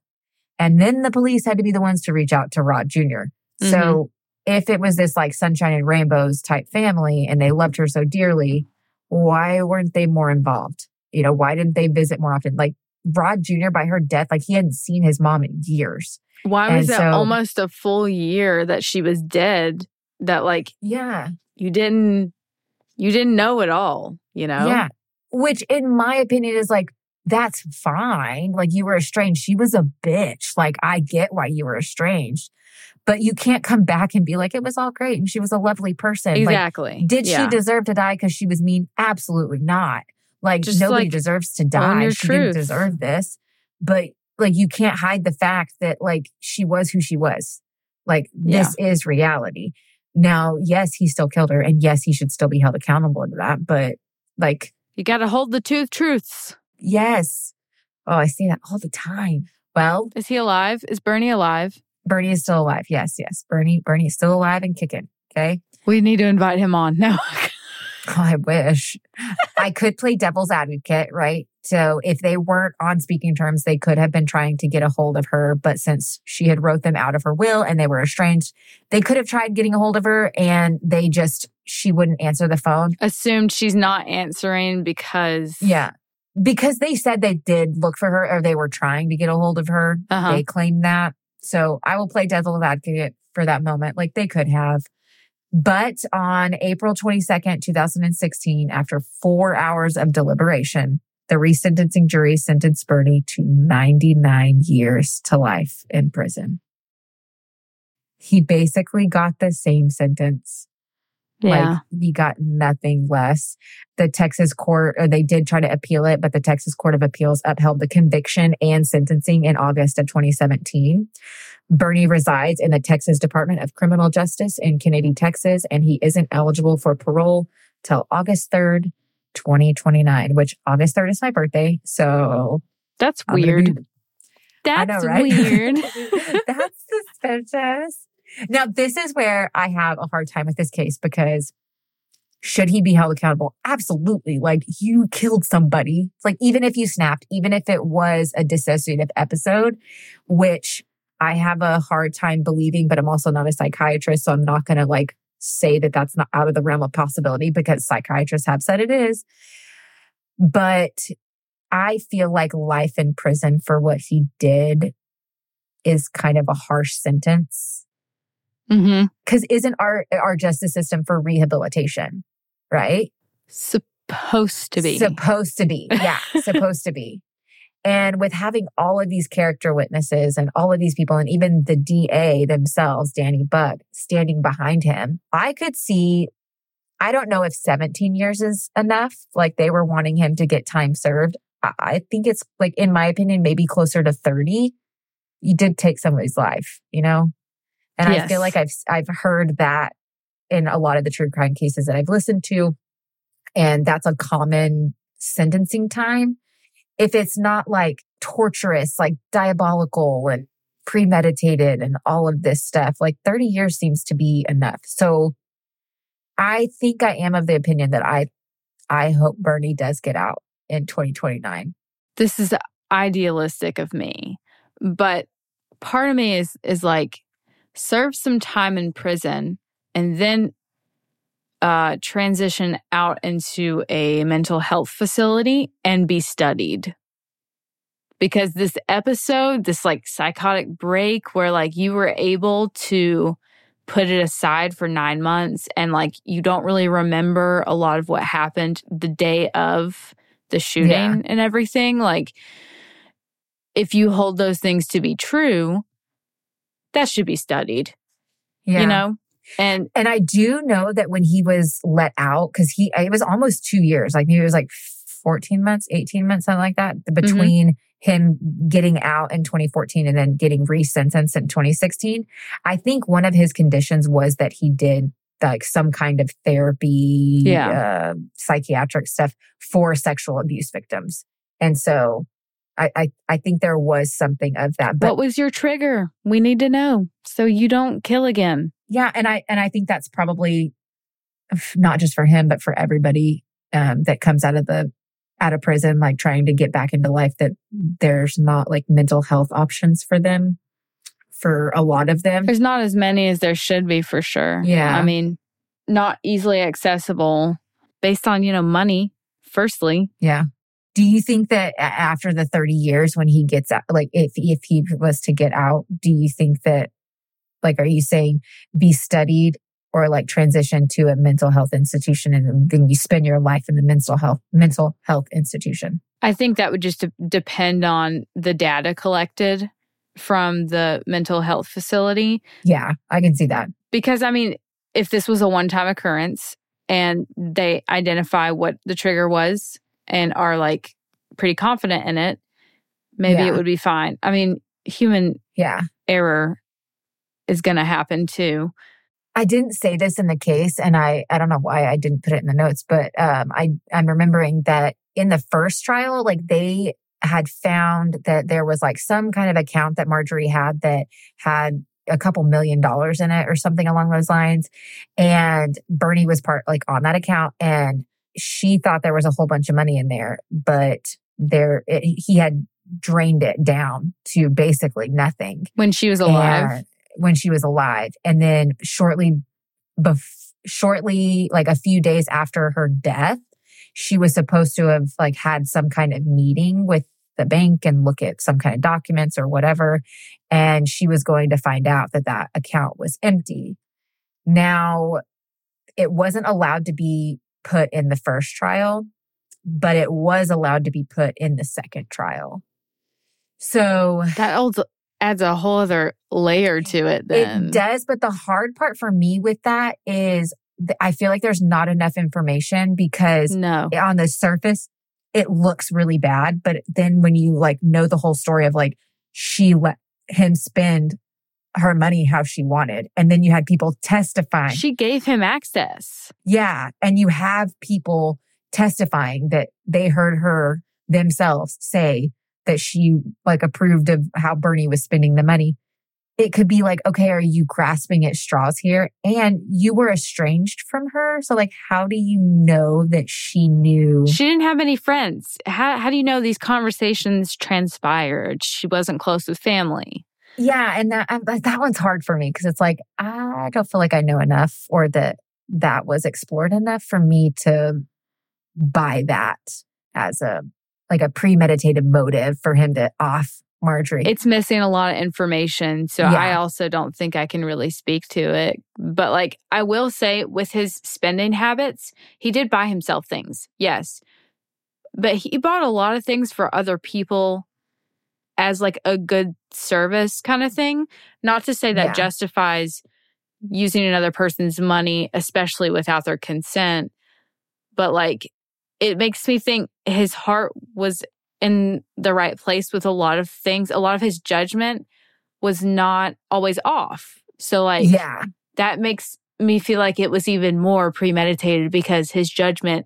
And then the police had to be the ones to reach out to Rod junior So mm-hmm. if it was this like sunshine and rainbows type family and they loved her so dearly, why weren't they more involved? You know, why didn't they visit more often? Like Rod Jr. by her death, like he hadn't seen his mom in years. Why was And it so- almost a full year that she was dead? That like Yeah. you didn't you didn't know at all, you know? Yeah. Which in my opinion is like, that's fine. Like you were estranged. She was a bitch. Like I get why you were estranged, but you can't come back and be like, it was all great. And she was a lovely person. Like, Exactly. Did Yeah. she deserve to die because she was mean? Absolutely not. Like Just, nobody like, deserves to die. She didn't truth. deserve this. But like you can't hide the fact that like she was who she was. Like this is reality. Now, yes, he still killed her, and yes, he should still be held accountable to that. But like, You got to hold the two truths. Yes. Oh, I see that all the time. Well, Is he alive? Is Bernie alive? Bernie is still alive. Yes, yes. Bernie, Bernie is still alive and kicking. Okay. We need to invite him on. now. Oh, I wish I could play devil's advocate, right? So if they weren't on speaking terms, they could have been trying to get a hold of her. But since she had wrote them out of her will and they were estranged, they could have tried getting a hold of her and they just, she wouldn't answer the phone. Assumed she's not answering because Yeah. Because they said they did look for her or they were trying to get a hold of her. Uh-huh. They claimed that. So I will play devil's advocate for that moment. Like they could have. But on April 22nd, 2016, after four hours of deliberation, the resentencing jury sentenced Bernie to 99 years to life in prison. He basically got the same sentence yeah. like he got nothing less. The Texas court, or they did try to appeal it, but the Texas Court of Appeals upheld the conviction and sentencing in August of 2017. Bernie resides in the Texas Department of Criminal Justice in Kennedy, Texas, and he isn't eligible for parole till August 3rd, 2029, which August 3rd is my birthday. So That's I'm weird. be- That's know, right? weird. That's suspicious. Now, this is where I have a hard time with this case because Should he be held accountable? Absolutely. Like you killed somebody. It's like even if you snapped, even if it was a dissociative episode, which I have a hard time believing, but I'm also not a psychiatrist. So I'm not going to like say that that's not out of the realm of possibility because psychiatrists have said it is. But I feel like life in prison for what he did is kind of a harsh sentence. Mm-hmm. Because isn't our our justice system for rehabilitation, right? Supposed to be. Supposed to be. Yeah, supposed to be. And with having all of these character witnesses and all of these people, and even the DA themselves, Danny Buck, standing behind him, I could see. I don't know if 17 years is enough. Like they were wanting him to get time served. I, I think it's like, in my opinion, maybe closer to 30. You did take somebody's life, you know? And I feel like I've, I've heard that in a lot of the true crime cases that I've listened to. And that's a common sentencing time if it's not like torturous, like diabolical and premeditated and all of this stuff, like 30 years seems to be enough. So I think I am of the opinion that I I hope Bernie does get out in 2029. this is idealistic of me but part of me is is like serve some time in prison and then uh transition out into a mental health facility and be studied because this episode this like psychotic break where like you were able to put it aside for 9 months and like you don't really remember a lot of what happened the day of the shooting Yeah. and everything like if you hold those things to be true that should be studied Yeah. you know and And I do know that when he was let out, because he, it was almost two years, like maybe it was like 14 months, 18 months, something like that, between him getting out in 2014 and then getting resentenced in 2016. I think one of his conditions was that he did like some kind of therapy, Yeah. uh, psychiatric stuff for sexual abuse victims. And so I, I, I think there was something of that. But what was your trigger we need to know so you don't kill again Yeah, and I and I think that's probably not just for him, but for everybody um, that comes out of the out of prison, like trying to get back into life. That there's not like mental health options for them, for a lot of them. There's not as many as there should be for sure. Yeah. I mean, not easily accessible based on, you know, money, firstly. Yeah. Do you think that after the 30 years, when he gets out, like if if he was to get out, do you think that, like, are you saying be studied? Or like transition to a mental health institution, and then you spend your life in the mental health mental health institution. I think that would just de- depend on the data collected from the mental health facility. Yeah, I can see that. Because, I mean, if this was a one time occurrence and they identify what the trigger was and are like pretty confident in it, maybe Yeah. it would be fine. I mean, human Yeah. error is going to happen too. I didn't say this in the case, and I I don't know why I didn't put it in the notes, but um, I I'm remembering that in the first trial, like they had found that there was like some kind of account that Marjorie had that had a couple million dollars in it or something along those lines, and Bernie was part like on that account, and she thought there was a whole bunch of money in there, but there it, he had drained it down to basically nothing. When she was alive. and- when she was alive. And then shortly bef- shortly like a few days after her death she was supposed to have like had some kind of meeting with the bank and look at some kind of documents or whatever. And she was going to find out that that account was empty. Now it wasn't allowed to be put in the first trial but it was allowed to be put in the second trial so That also adds a whole other layer to it then. it does, but the hard part for me with that is th- I feel like there's not enough information because No. on the surface it looks really bad, but then when you like know the whole story of like she let him spend her money how she wanted, and then you had people testifying. She gave him access. Yeah. And you have people testifying that they heard her themselves say that she like approved of how Bernie was spending the money. it could be like, okay, are you grasping at straws here? And you were estranged from her. So, like, how do you know that she knew? She didn't have any friends. How, how do you know these conversations transpired? She wasn't close with family. Yeah. And that, um, that one's hard for me because it's like, I don't feel like I know enough or that that was explored enough for me to buy that as a like a premeditated motive for him to off Marjorie. It's missing a lot of information. So Yeah. I also don't think I can really speak to it. But like I will say with his spending habits, he did buy himself things. Yes. But he bought a lot of things for other people as like a good service kind of thing. Not to say that Yeah. justifies using another person's money, especially without their consent. But like it makes me think his heart was in the right place with a lot of things. A lot of his judgment was not always off. So, like, yeah. that makes me feel like it was even more premeditated because his judgment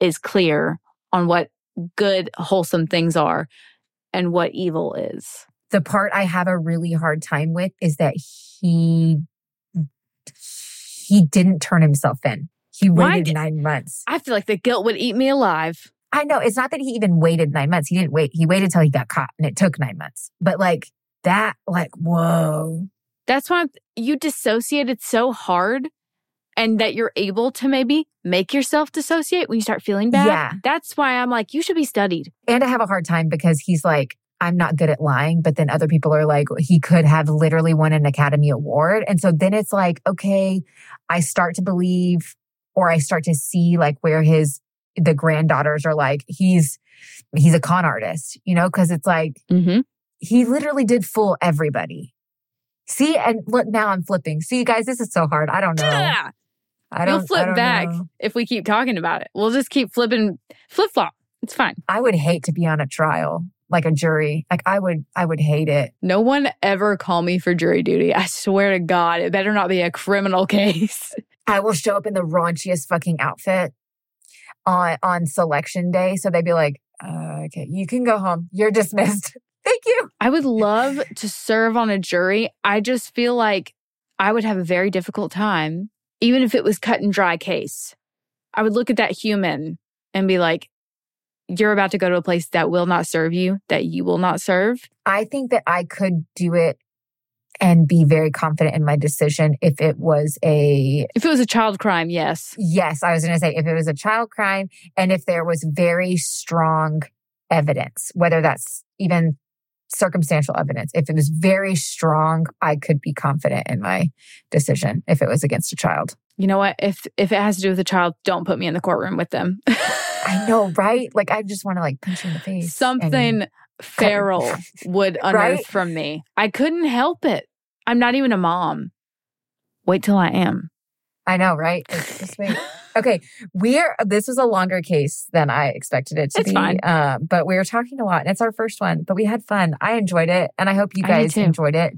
is clear on what good, wholesome things are and what evil is. The part I have a really hard time with is that he he didn't turn himself in. He waited did- nine months. I feel like the guilt would eat me alive. I know it's not that he even waited nine months. He didn't wait. He waited till he got caught, and it took nine months. But like that, like whoa, That's why you dissociated so hard and that you're able to maybe make yourself dissociate when you start feeling bad. Yeah. That's why I'm like, you should be studied. and I have a hard time because he's like, I'm not good at lying, but then other people are like, he could have literally won an Academy Award, and so then it's like, okay, I start to believe, or I start to see like where his the granddaughters are like, he's he's a con artist, you know, because it's like Mm-hmm. he literally did fool everybody. See, and look, now I'm flipping. See, you guys, this is so hard. I don't know. I don't. You'll flip back know. if we keep talking about it. We'll just keep flipping flip flop. It's fine. I would hate to be on a trial, like a jury. Like I would, I would hate it. No one ever call me for jury duty. I swear to God, it better not be a criminal case. I will show up in the raunchiest fucking outfit on on selection day. So they'd be like, uh, "Okay, you can go home. You're dismissed. Thank you." I would love to serve on a jury. I just feel like I would have a very difficult time, even if it was cut and dry case. I would look at that human and be like, you're about to go to a place that will not serve you, that you will not serve. I think that I could do it and be very confident in my decision if it was a If it was a child crime, yes. yes. I was going to say if it was a child crime and if there was very strong evidence, whether that's even circumstantial evidence. If it was very strong, I could be confident in my decision if it was against a child. You know what? If if it has to do with a child, don't put me in the courtroom with them. I know, right? Like I just want to like punch you in the face. Something feral would unearth Right? from me. I couldn't help it. I'm not even a mom. Wait till I am. I know, right? It's just wait. Okay, we're this was a longer case than I expected it to It's be. fine. Um, but we were talking a lot, and it's our first one. But we had fun. I enjoyed it, and I hope you guys enjoyed it.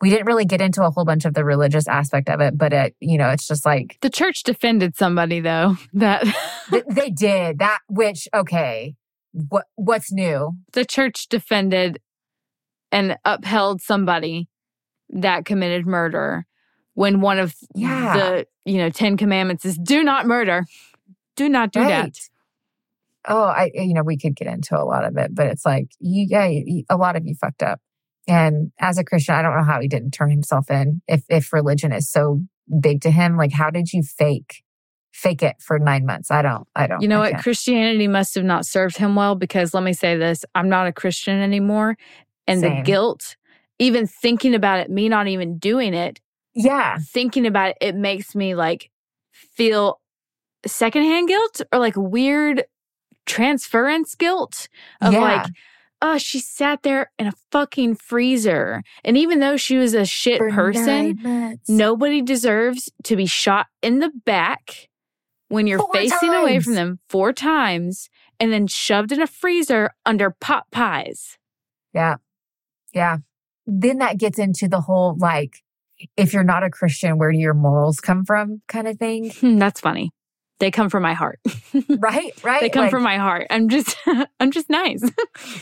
We didn't really get into a whole bunch of the religious aspect of it, but it, you know, it's just like The church defended somebody though. That th- they did that. Which okay, what what's new? the church defended and upheld somebody that committed murder when one of Yeah. the you know 10 commandments is do not murder. Do not do that. Oh, I you know we could get into a lot of it, but it's like you, yeah, you, a lot of you fucked up. And as a Christian, I don't know how he didn't turn himself in. If if religion is so big to him, like how did you fake fake it for nine months? I don't. I don't. You know I what? can't. Christianity must have not served him well because let me say this I'm not a Christian anymore. And the guilt, even thinking about it, me not even doing it, Yeah, thinking about it, it makes me like feel secondhand guilt or like weird transference guilt of Yeah. like, oh, she sat there in a fucking freezer. And even though she was a shit for person, nobody deserves to be shot in the back when you're Four facing away from them four times and then shoved in a freezer under pot pies. Yeah, yeah. Then that gets into the whole like, if you're not a Christian, where do your morals come from, kind of thing. Hmm, that's funny. they come from my heart. right, right. they come Like, from my heart. I'm just I'm just nice.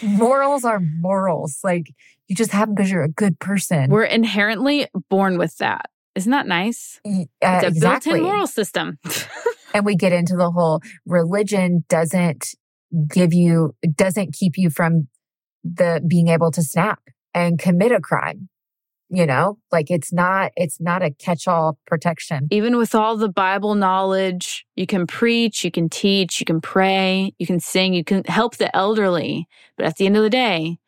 morals are morals. Like you just have them because you're a good person. We're inherently born with that. Isn't that nice? Uh, It's a exactly. built-in moral system. and we get into the whole religion doesn't give you doesn't keep you from the being able to snap and commit a crime you know like it's not it's not a catch-all protection Even with all the Bible knowledge, you can preach, you can teach, you can pray, you can sing, you can help the elderly. But at the end of the day,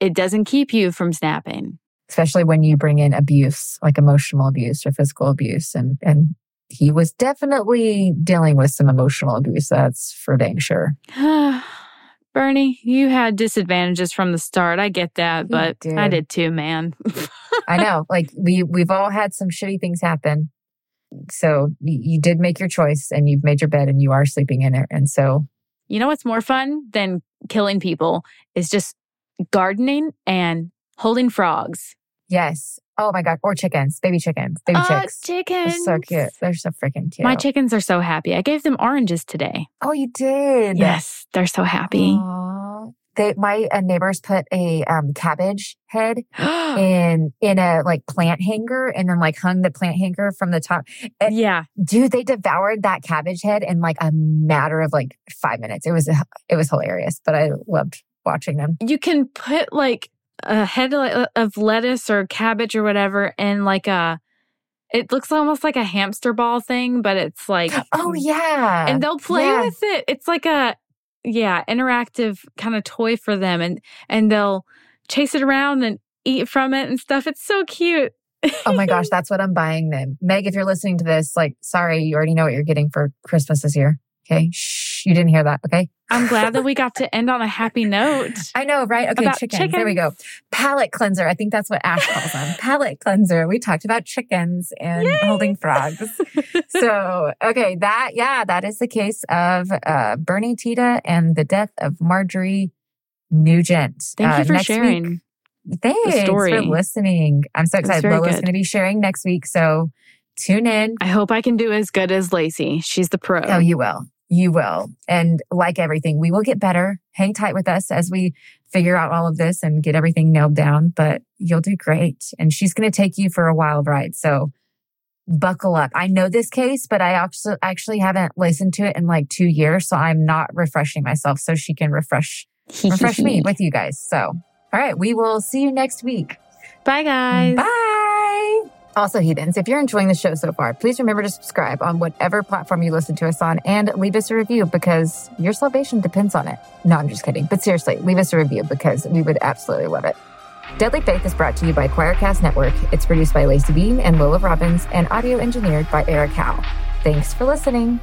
it doesn't keep you from snapping. especially when you bring in abuse like emotional abuse or physical abuse and and he was definitely dealing with some emotional abuse that's for dang sure Bernie, you had disadvantages from the start. I get that, but I did. did too, man. i know like we we've all had some shitty things happen so you did make your choice and you've made your bed and you are sleeping in it and so You know what's more fun than killing people is just gardening and holding frogs. Yes. Oh my god. Or chickens, baby chickens, baby oh, chicks. chickens. They're so cute. They're so freaking cute. My chickens are so happy. I gave them oranges today. Oh, you did. Yes, they're so happy. Aw. They my uh, neighbors put a um, cabbage head in in a like plant hanger and then like hung the plant hanger from the top. And, yeah. dude, they devoured that cabbage head in like a matter of like five minutes. It was it was hilarious, but I loved watching them. You can put like a head of lettuce or cabbage or whatever and like a, it looks almost like a hamster ball thing, but it's like, Oh yeah, and they'll play Yeah. with it. It's like a, yeah, interactive kind of toy for them and, and they'll chase it around and eat from it and stuff. It's so cute. Oh my gosh, that's what I'm buying then. Meg, if you're listening to this, like, sorry, you already know what you're getting for Christmas this year. Okay. Shh, you didn't hear that. Okay. I'm glad that we got to end on a happy note. I know, right? Okay. Chickens. There we go. Palate cleanser. I think that's what Ash calls them. Palate cleanser. We talked about chickens and holding frogs. so, okay. That, yeah, that is the case of uh, Bernie Tiede and the death of Marjorie Nugent. Thank Uh, you for next week- sharing. Thanks story. for listening. I'm so excited. Lola's going to be sharing next week. So tune in. I hope I can do as good as Laci. She's the pro. Oh, you will. You will. And like everything, we will get better. Hang tight with us as we figure out all of this and get everything nailed down, but you'll do great. And she's going to take you for a wild ride. So buckle up. I know this case, but I actually, actually haven't listened to it in like two years. So I'm not refreshing myself so she can refresh, refresh me with you guys. So, all right. We will see you next week. Bye, guys. Bye. Also, heathens, if you're enjoying the show so far, please remember to subscribe on whatever platform you listen to us on and leave us a review because your salvation depends on it. No, I'm just kidding. But seriously, leave us a review because we would absolutely love it. Deadly Faith is brought to you by Choircast Network. It's produced by Laci Bean and Lola Robbins and audio engineered by Eric Howe. Thanks for listening.